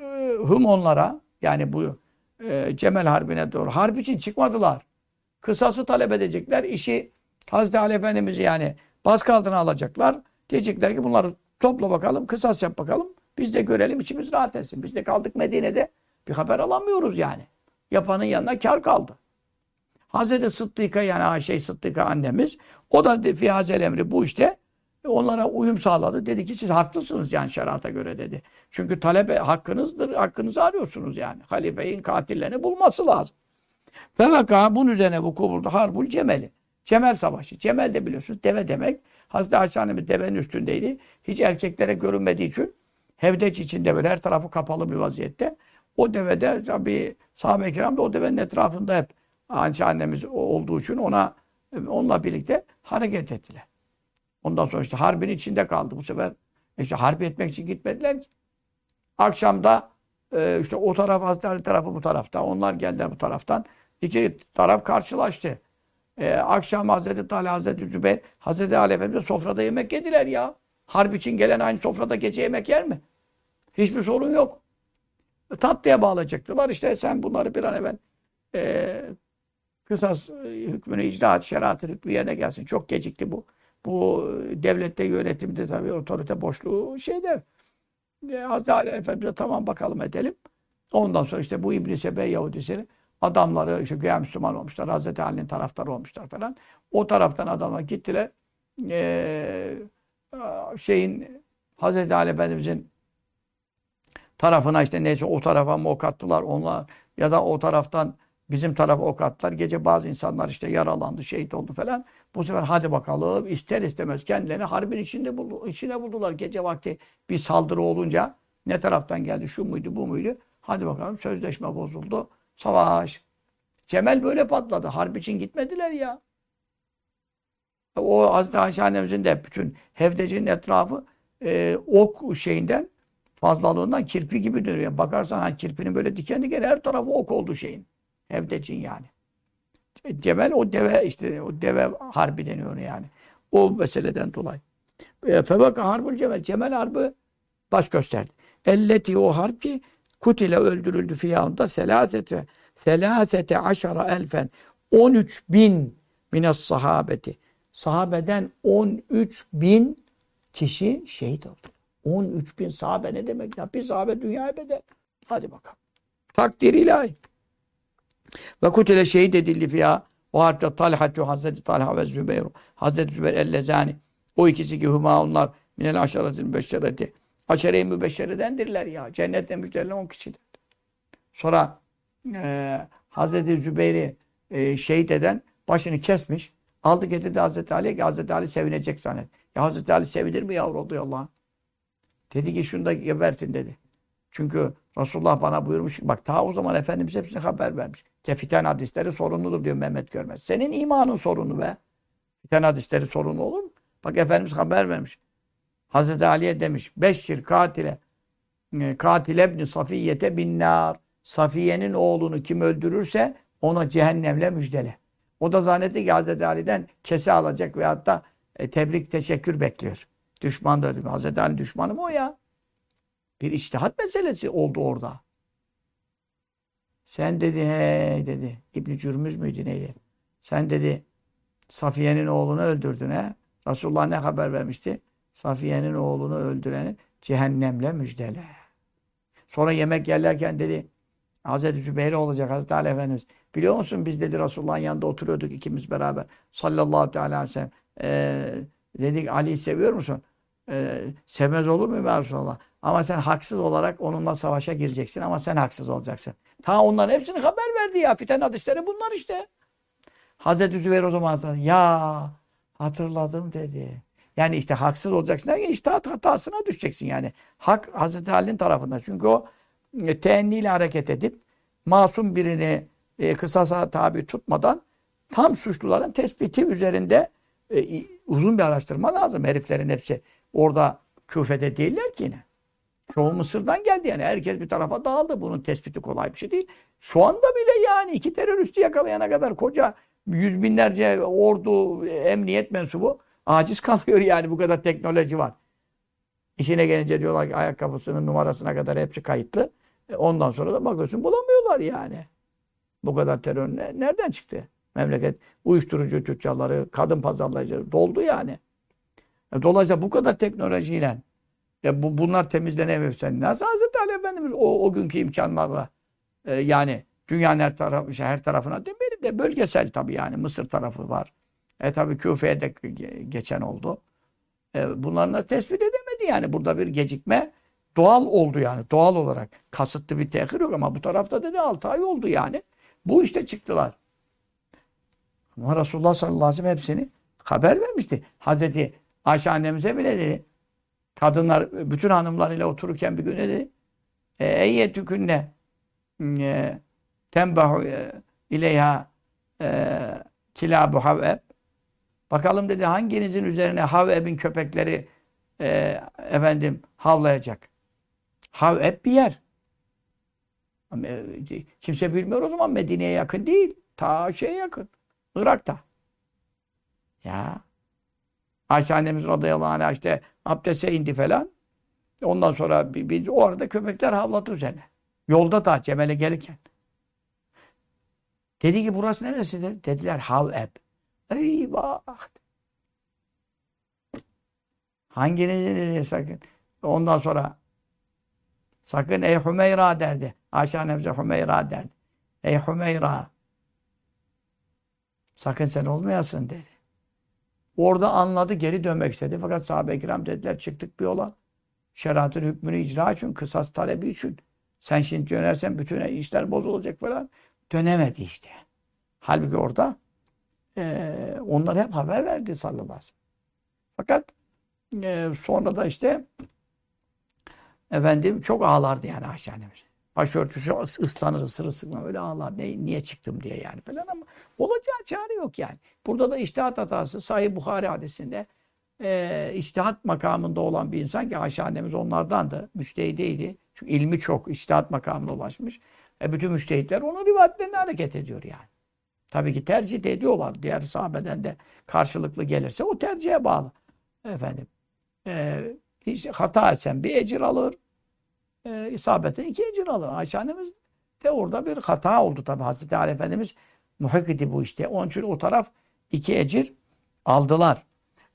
E, hım onlara yani bu e, Cemel Harbi'ne doğru. Harp için çıkmadılar. Kısası talep edecekler. İşi Hazreti Ali Efendimiz'i yani baskı altına alacaklar. Diyecekler ki bunları topla bakalım, kısas yap bakalım. Biz de görelim, içimiz rahat etsin. Biz de kaldık Medine'de. Bir haber alamıyoruz yani. Yapanın yanına kar kaldı. Hazreti Sıddık'a yani şey Sıddık'a annemiz o da fihazel emri bu işte onlara uyum sağladı. Dedi ki siz haklısınız yani şerata göre dedi. Çünkü talep hakkınızdır. Hakkınızı arıyorsunuz yani. Halifeyin katillerini bulması lazım. Ve vaka bunun üzerine vuku buldu. Harbul Cemeli. Cemel Savaşı. Cemel de biliyorsunuz deve demek. Hazreti Ayşe annemiz devenin üstündeydi. Hiç erkeklere görünmediği için hevdeç içinde böyle her tarafı kapalı bir vaziyette. O devede tabi sahabe-i kiram da o devenin etrafında hep Ayşe olduğu için ona onunla birlikte hareket ettiler. Ondan sonra işte harbin içinde kaldı bu sefer. İşte harp etmek için gitmediler ki. Akşamda e, işte o taraf Hazreti Ali tarafı bu tarafta. Onlar geldiler bu taraftan. İki taraf karşılaştı. E, akşam Hazreti Talha, Hazreti Zübeyir, Hazreti Ali Efendimiz sofrada yemek yediler ya. Harp için gelen aynı sofrada gece yemek yer mi? Hiçbir sorun yok. Tatlıya bağlayacaktılar. İşte sen bunları bir an evvel e, kısas hükmünü icraat, şeriatın hükmü yerine gelsin. Çok gecikti bu. Bu devlette yönetimde tabii otorite boşluğu şeyde. E, Hazreti Ali Efendimiz'e tamam bakalım edelim. Ondan sonra işte bu İbn-i Sebe Yahudisi adamları işte güya Müslüman olmuşlar. Hazreti Ali'nin taraftarı olmuşlar falan. O taraftan adamlar gittiler. Ee, şeyin Hazreti Ali Efendimiz'in tarafına işte neyse o tarafa mı ok attılar onlar ya da o taraftan bizim tarafa ok attılar. Gece bazı insanlar işte yaralandı, şehit oldu falan. Bu sefer hadi bakalım ister istemez kendilerini harbin içinde buldu, içine buldular. Gece vakti bir saldırı olunca Ne taraftan geldi? Şu muydu, bu muydu? Hadi bakalım sözleşme bozuldu. Savaş. Cemel böyle patladı. Harp için gitmediler ya. O Hazreti Ayşe annemizin de bütün Hevdeci'nin etrafı e, ok şeyinden fazlalığından kirpi gibi duruyor. Bakarsan hani kirpinin böyle diken diken her tarafı ok oldu şeyin. Hevdecin yani. Cemel o deve işte o deve harbi deniyor yani. O meseleden dolayı. E, Febeka harbul cemel. Cemel harbi baş gösterdi. Elleti o harp ki kutile öldürüldü fiyahında selasete selasete aşara elfen 13 bin mines sahabeti. Sahabeden 13 bin kişi şehit oldu. 13 bin sahabe ne demek ya? Bir sahabe dünyaya bedel. Hadi bakalım. Takdir ilahi. Ve kutile şehit edildi fiyah. O harpte Talhatü Hazreti Talha ve Zübeyir. Hazreti Zübeyir el-Lezani. O ikisi ki huma onlar minel aşaratil mübeşşereti. Aşere-i mübeşşeredendirler ya. Cennetle müjdelen on kişidir. Sonra e, Hazreti Zübeyir'i e, şehit eden başını kesmiş. Aldı getirdi Hazreti Ali'ye ki Hazreti Ali sevinecek zannet. Ya Hazreti Ali sevinir mi yavru oldu Allah? Dedi ki şunu da gebertin dedi. Çünkü Resulullah bana buyurmuş ki bak ta o zaman Efendimiz hepsine haber vermiş. Ki fiten hadisleri sorunludur diyor Mehmet Görmez. Senin imanın sorunu be. Fiten hadisleri sorunu olur mu? Bak Efendimiz haber vermiş. Hazreti Ali'ye demiş. Beşşir katile e, katile ebni Safiyyete bin nar. Safiye'nin oğlunu kim öldürürse ona cehennemle müjdele. O da zannetti ki Hazreti Ali'den kese alacak veyahut da e, tebrik, teşekkür bekliyor. Düşman da öyle. Hazreti Ali düşmanı mı o ya? Bir iştihat meselesi oldu orada. Sen dedi he dedi. İbn Cürmüz müydü neydi? Sen dedi Safiye'nin oğlunu öldürdün he. Resulullah ne haber vermişti? Safiye'nin oğlunu öldüreni cehennemle müjdele. Sonra yemek yerlerken dedi Hazreti Zübeyir olacak Hazreti Ali Efendimiz. Biliyor musun biz dedi Resulullah'ın yanında oturuyorduk ikimiz beraber. Sallallahu aleyhi ve sellem. Ee, dedik Ali'yi seviyor musun? Ee, sevmez olur mu ya? Ama sen haksız olarak onunla savaşa gireceksin ama sen haksız olacaksın. Ta onların hepsini haber verdi ya. Fiten hadisleri bunlar işte. Hazreti Zübeyir o zaman ya hatırladım dedi. Yani işte haksız olacaksın derken iştahat hatasına düşeceksin yani. Hak Hazreti Ali'nin tarafında. Çünkü o e, teenniyle hareket edip masum birini e, kısasa tabi tutmadan tam suçluların tespiti üzerinde e, uzun bir araştırma lazım. Heriflerin hepsi orada küfede değiller ki yine. Çoğu Mısır'dan geldi yani. Herkes bir tarafa dağıldı. Bunun tespiti kolay bir şey değil. Şu anda bile yani iki teröristi yakalayana kadar koca yüz binlerce ordu, emniyet mensubu aciz kalıyor yani. Bu kadar teknoloji var. İşine gelince diyorlar ki ayakkabısının numarasına kadar hepsi kayıtlı. E ondan sonra da bakıyorsun bulamıyorlar yani. Bu kadar terör nereden çıktı? Memleket uyuşturucu tüccarları, kadın pazarlayıcıları doldu yani. E dolayısıyla bu kadar teknolojiyle e bu, bunlar temizlenemiyorsa nasıl Hazreti Ali Efendimiz o, o günkü imkanlarla e, yani dünyanın her, tarafı, her tarafına demeyelim de bölgesel tabii yani Mısır tarafı var. E tabii Küfe'ye de geçen oldu. E, bunları tespit edemedi yani. Burada bir gecikme doğal oldu yani. Doğal olarak. Kasıtlı bir tehir yok ama bu tarafta dedi 6 ay oldu yani. Bu işte çıktılar. Ama Resulullah sallallahu aleyhi ve sellem hepsini haber vermişti. Hazreti Ayşe annemize bile dedi. Kadınlar bütün hanımlarıyla otururken bir gün dedi. E, Eyyetükünne e, tembahu e, ileyha kilabu haveb. Bakalım dedi hanginizin üzerine Haveb'in köpekleri e, efendim havlayacak. Haveb bir yer. Kimse bilmiyor o zaman Medine'ye yakın değil. Ta şeye yakın. Irak'ta. Ya. Ayşe annemiz radıyallahu anh işte abdeste indi falan. Ondan sonra bir, bir, o arada köpekler havladı üzerine. Yolda da Cemal'e gelirken. Dedi ki burası neresidir? Dediler Haveb. Eyvah! Hanginizi dedi sakın. Ondan sonra sakın ey Hümeyra derdi. Ayşe annemize Hümeyra derdi. Ey Hümeyra sakın sen olmayasın dedi. Orada anladı, geri dönmek istedi. Fakat sahabe-i kiram dediler, çıktık bir yola. Şeriatın hükmünü icra için, kısas talebi için. Sen şimdi dönersen bütün işler bozulacak falan. Dönemedi işte. Halbuki orada e, onlar hep haber verdi sallallahu aleyhi ve sellem. Fakat e, sonra da işte efendim çok ağlardı yani Ayşe annemiz. Başörtüsü ıslanır, ısırır, ısırır. Öyle ağlar. Ne, niye çıktım diye yani falan ama olacağı çare yok yani. Burada da iştihat hatası Sahih Bukhari hadisinde e, iştihat makamında olan bir insan ki Ayşe annemiz onlardandı. Müçtehideydi. Çünkü ilmi çok. iştihat makamına ulaşmış. E, bütün müştehitler onun rivayetlerine hareket ediyor yani. Tabii ki tercih de ediyorlar. Diğer sahabeden de karşılıklı gelirse o tercihe bağlı. Efendim. E, hiç hata etsen bir ecir alır. E, isabeten iki ecir alır. Ayşe annemiz de orada bir hata oldu tabii. Hazreti Ali Efendimiz muhak idi bu işte. Onun için o taraf iki ecir aldılar.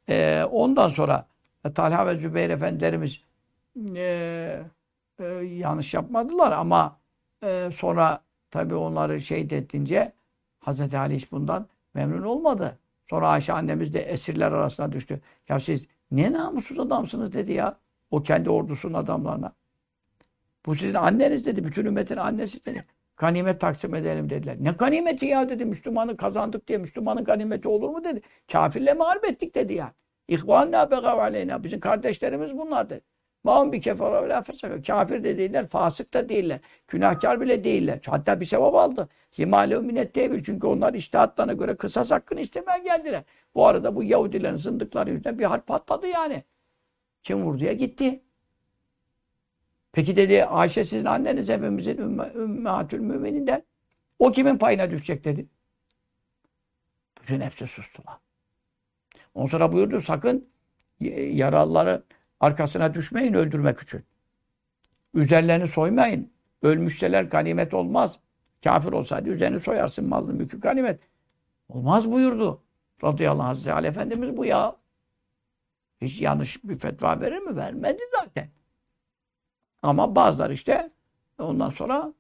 E, ondan sonra Talha ve Zübeyir efendilerimiz e, e, yanlış yapmadılar ama e, sonra tabii onları şey edince Hazreti Ali hiç bundan memnun olmadı. Sonra Ayşe annemiz de esirler arasına düştü. Ya siz ne namussuz adamsınız dedi ya. O kendi ordusunun adamlarına. Bu sizin anneniz dedi. Bütün ümmetin annesi dedi. Ganimet taksim edelim dediler. Ne ganimeti ya dedi. Müslümanı kazandık diye Müslümanın ganimeti olur mu dedi. Kafirle mağlup ettik dedi yani. İhvanna begav aleyna. Bizim kardeşlerimiz bunlar dedi. Mahum bir kefara ve fesaka. Kafir de değiller, fasık da değiller. Günahkar bile değiller. Hatta bir sevap aldı. Limalev minnet tevil. Çünkü onlar iştihatlarına göre kısas hakkını istemeye geldiler. Bu arada bu Yahudilerin zındıkları yüzünden bir harp patladı yani. Kim vurduya gitti. Peki dedi Ayşe sizin anneniz hepimizin ümme, ümmetül mümininden. O kimin payına düşecek dedi. Bütün hepsi sustular. Ondan sonra buyurdu sakın yaralıları arkasına düşmeyin öldürmek için. Üzerlerini soymayın. Ölmüşseler ganimet olmaz. Kafir olsaydı üzerini soyarsın malını mülkü ganimet. Olmaz buyurdu. Radıyallahu anh Hazreti Ali Efendimiz bu ya. Hiç yanlış bir fetva verir mi? Vermedi zaten. Ama bazıları işte ondan sonra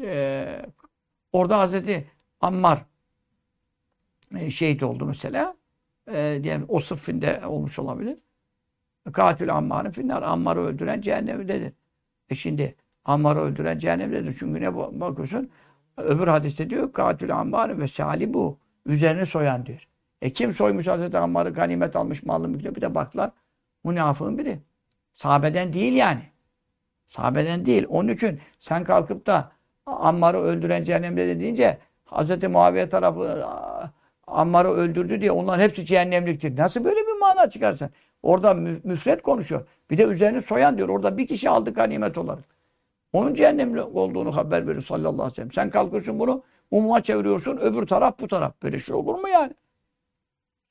e, orada Hazreti Ammar e, şehit oldu mesela. E, diyelim o sıffinde olmuş olabilir. Katil Ammar'ın finnar. Ammar'ı öldüren cehennemdedir. E şimdi Ammar'ı öldüren cehennemdedir. Çünkü ne bakıyorsun? Öbür hadiste diyor katil Ammar'ın ve sali bu. Üzerine soyan diyor. E kim soymuş Hazreti Ammar'ı ganimet almış mallı mülkle bir de baklar. Münafığın biri. Sahabeden değil yani. Sahabeden değil. Onun için sen kalkıp da Ammar'ı öldüren cehennemde deyince Hazreti Muaviye tarafı Ammar'ı öldürdü diye onların hepsi cehennemliktir. Nasıl böyle bir mana çıkarsın? Orada müfret konuşuyor. Bir de üzerini soyan diyor. Orada bir kişi aldı ganimet olarak. Onun cehennemli olduğunu haber veriyor sallallahu aleyhi ve sellem. Sen kalkıyorsun bunu umuma çeviriyorsun. Öbür taraf bu taraf. Böyle şey olur mu yani?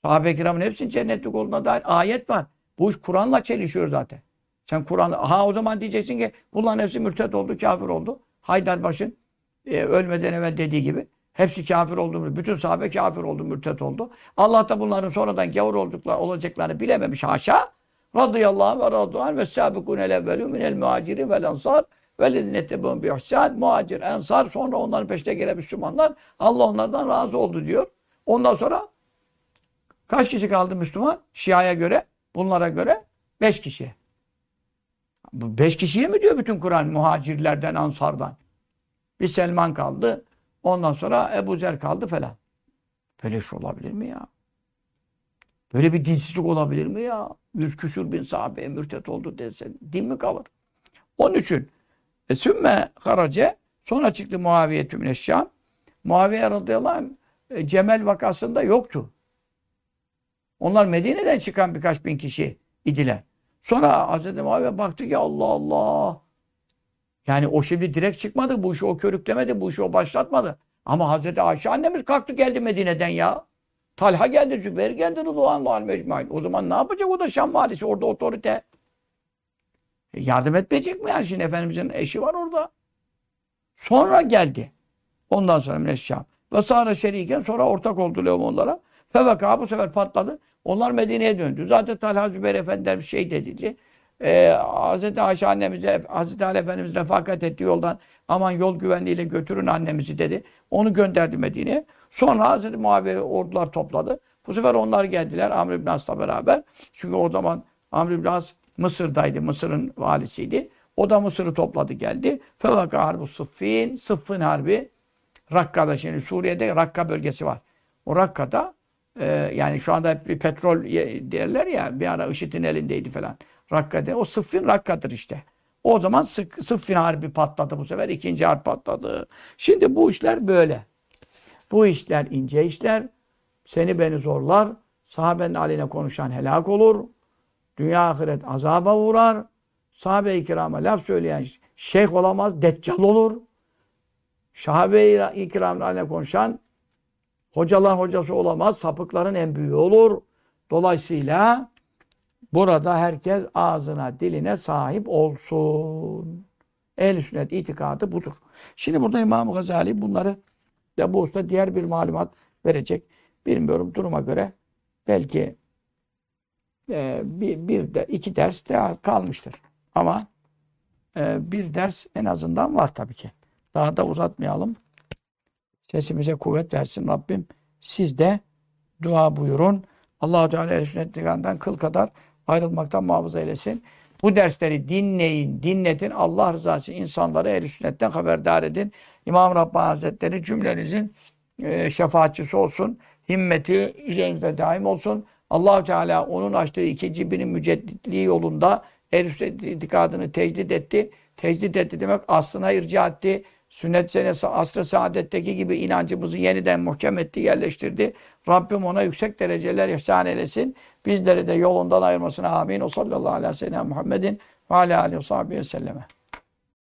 Sahabe-i kiramın hepsinin cennetlik olduğuna dair ayet var. Bu iş Kur'an'la çelişiyor zaten. Sen Kur'an'la... Ha o zaman diyeceksin ki bunların hepsi mürtet oldu, kafir oldu. Haydarbaş'ın e, ölmeden evvel dediği gibi. Hepsi kafir oldu. Bütün sahabe kafir oldu, mürtet oldu. Allah da bunların sonradan gavur olduklar, olacaklarını bilememiş haşa. Radıyallahu ve radıyallahu ve sâbikûne levvelû minel muhacirin vel ansar ve lezinettebûn bi ihsân muhacir, ensar sonra onların peşine gelen Müslümanlar Allah onlardan razı oldu diyor. Ondan sonra kaç kişi kaldı Müslüman? Şia'ya göre, bunlara göre beş kişi. Bu beş kişiye mi diyor bütün Kur'an muhacirlerden, ansardan? Bir Selman kaldı. Ondan sonra Ebu Zer kaldı falan. Böyle şey olabilir mi ya? Böyle bir dinsizlik olabilir mi ya? Yüz küsür bin sahabe mürtet oldu dese din mi kalır? Onun için e, sümme harace sonra çıktı Muaviye tümüne. Muaviye radıyallahu anh e, Cemel vakasında yoktu. Onlar Medine'den çıkan birkaç bin kişi idiler. Sonra Hz. Muaviye baktı ki Allah Allah yani o şimdi direkt çıkmadı. Bu işi o körüklemedi. Bu işi o başlatmadı. Ama Hazreti Ayşe annemiz kalktı geldi Medine'den ya. Talha geldi, Zübeyir geldi Rıdvanlı mecmain. O zaman ne yapacak o da Şam valisi orada otorite. E yardım etmeyecek mi yani şimdi Efendimizin eşi var orada. Sonra geldi. Ondan sonra Mineşşam. Ve sonra şeriken sonra ortak oldu Levm onlara. Feveka bu sefer patladı. Onlar Medine'ye döndü. Zaten Talha Zübeyir Efendiler şey dedildi e, Hz. Ayşe annemize, Hz. Ali Efendimiz refakat etti yoldan. Aman yol güvenliğiyle götürün annemizi dedi. Onu gönderdi Medine'ye. Sonra Hz. Muaviye ordular topladı. Bu sefer onlar geldiler Amr ibn As'la beraber. Çünkü o zaman Amr ibn As Mısır'daydı. Mısır'ın valisiydi. O da Mısır'ı topladı geldi. Fevaka harbu sıffin. Sıffın harbi. Rakka'da şimdi Suriye'de Rakka bölgesi var. O Rakka'da e, yani şu anda bir petrol derler ya bir ara IŞİD'in elindeydi falan. Rakka'de. O sıffin rakkadır işte. O zaman Sıffin Harbi patladı bu sefer. ikinci harp patladı. Şimdi bu işler böyle. Bu işler ince işler. Seni beni zorlar. Sahabenin aleyhine konuşan helak olur. Dünya ahiret azaba uğrar. Sahabe-i kirama laf söyleyen şeyh olamaz, deccal olur. Sahabe-i kiramın aleyhine konuşan hocaların hocası olamaz, sapıkların en büyüğü olur. Dolayısıyla burada herkes ağzına, diline sahip olsun. Ehl-i sünnet itikadı budur. Şimdi burada İmam Gazali bunları da bu usta diğer bir malumat verecek. Bilmiyorum duruma göre belki e, bir, bir de iki ders de kalmıştır. Ama e, bir ders en azından var tabii ki. Daha da uzatmayalım. Sesimize kuvvet versin Rabbim. Siz de dua buyurun. Allah-u Teala el sünnetinden kıl kadar ayrılmaktan muhafaza eylesin. Bu dersleri dinleyin, dinletin. Allah rızası için insanları ehl sünnetten haberdar edin. İmam Rabbani Hazretleri cümlenizin e, şefaatçisi olsun. Himmeti üzerinizde daim olsun. allah Teala onun açtığı ikinci binin mücedditliği yolunda ehl sünnet itikadını tecdit etti. Tecdit etti demek aslına irca etti. Sünnet senesi asr-ı saadetteki gibi inancımızı yeniden muhkem etti, yerleştirdi. Rabbim ona yüksek dereceler ihsan eylesin. Bizleri de yolundan ayırmasına amin. O sallallahu aleyhi ve sellem Muhammedin ve aleyhi ve selleme.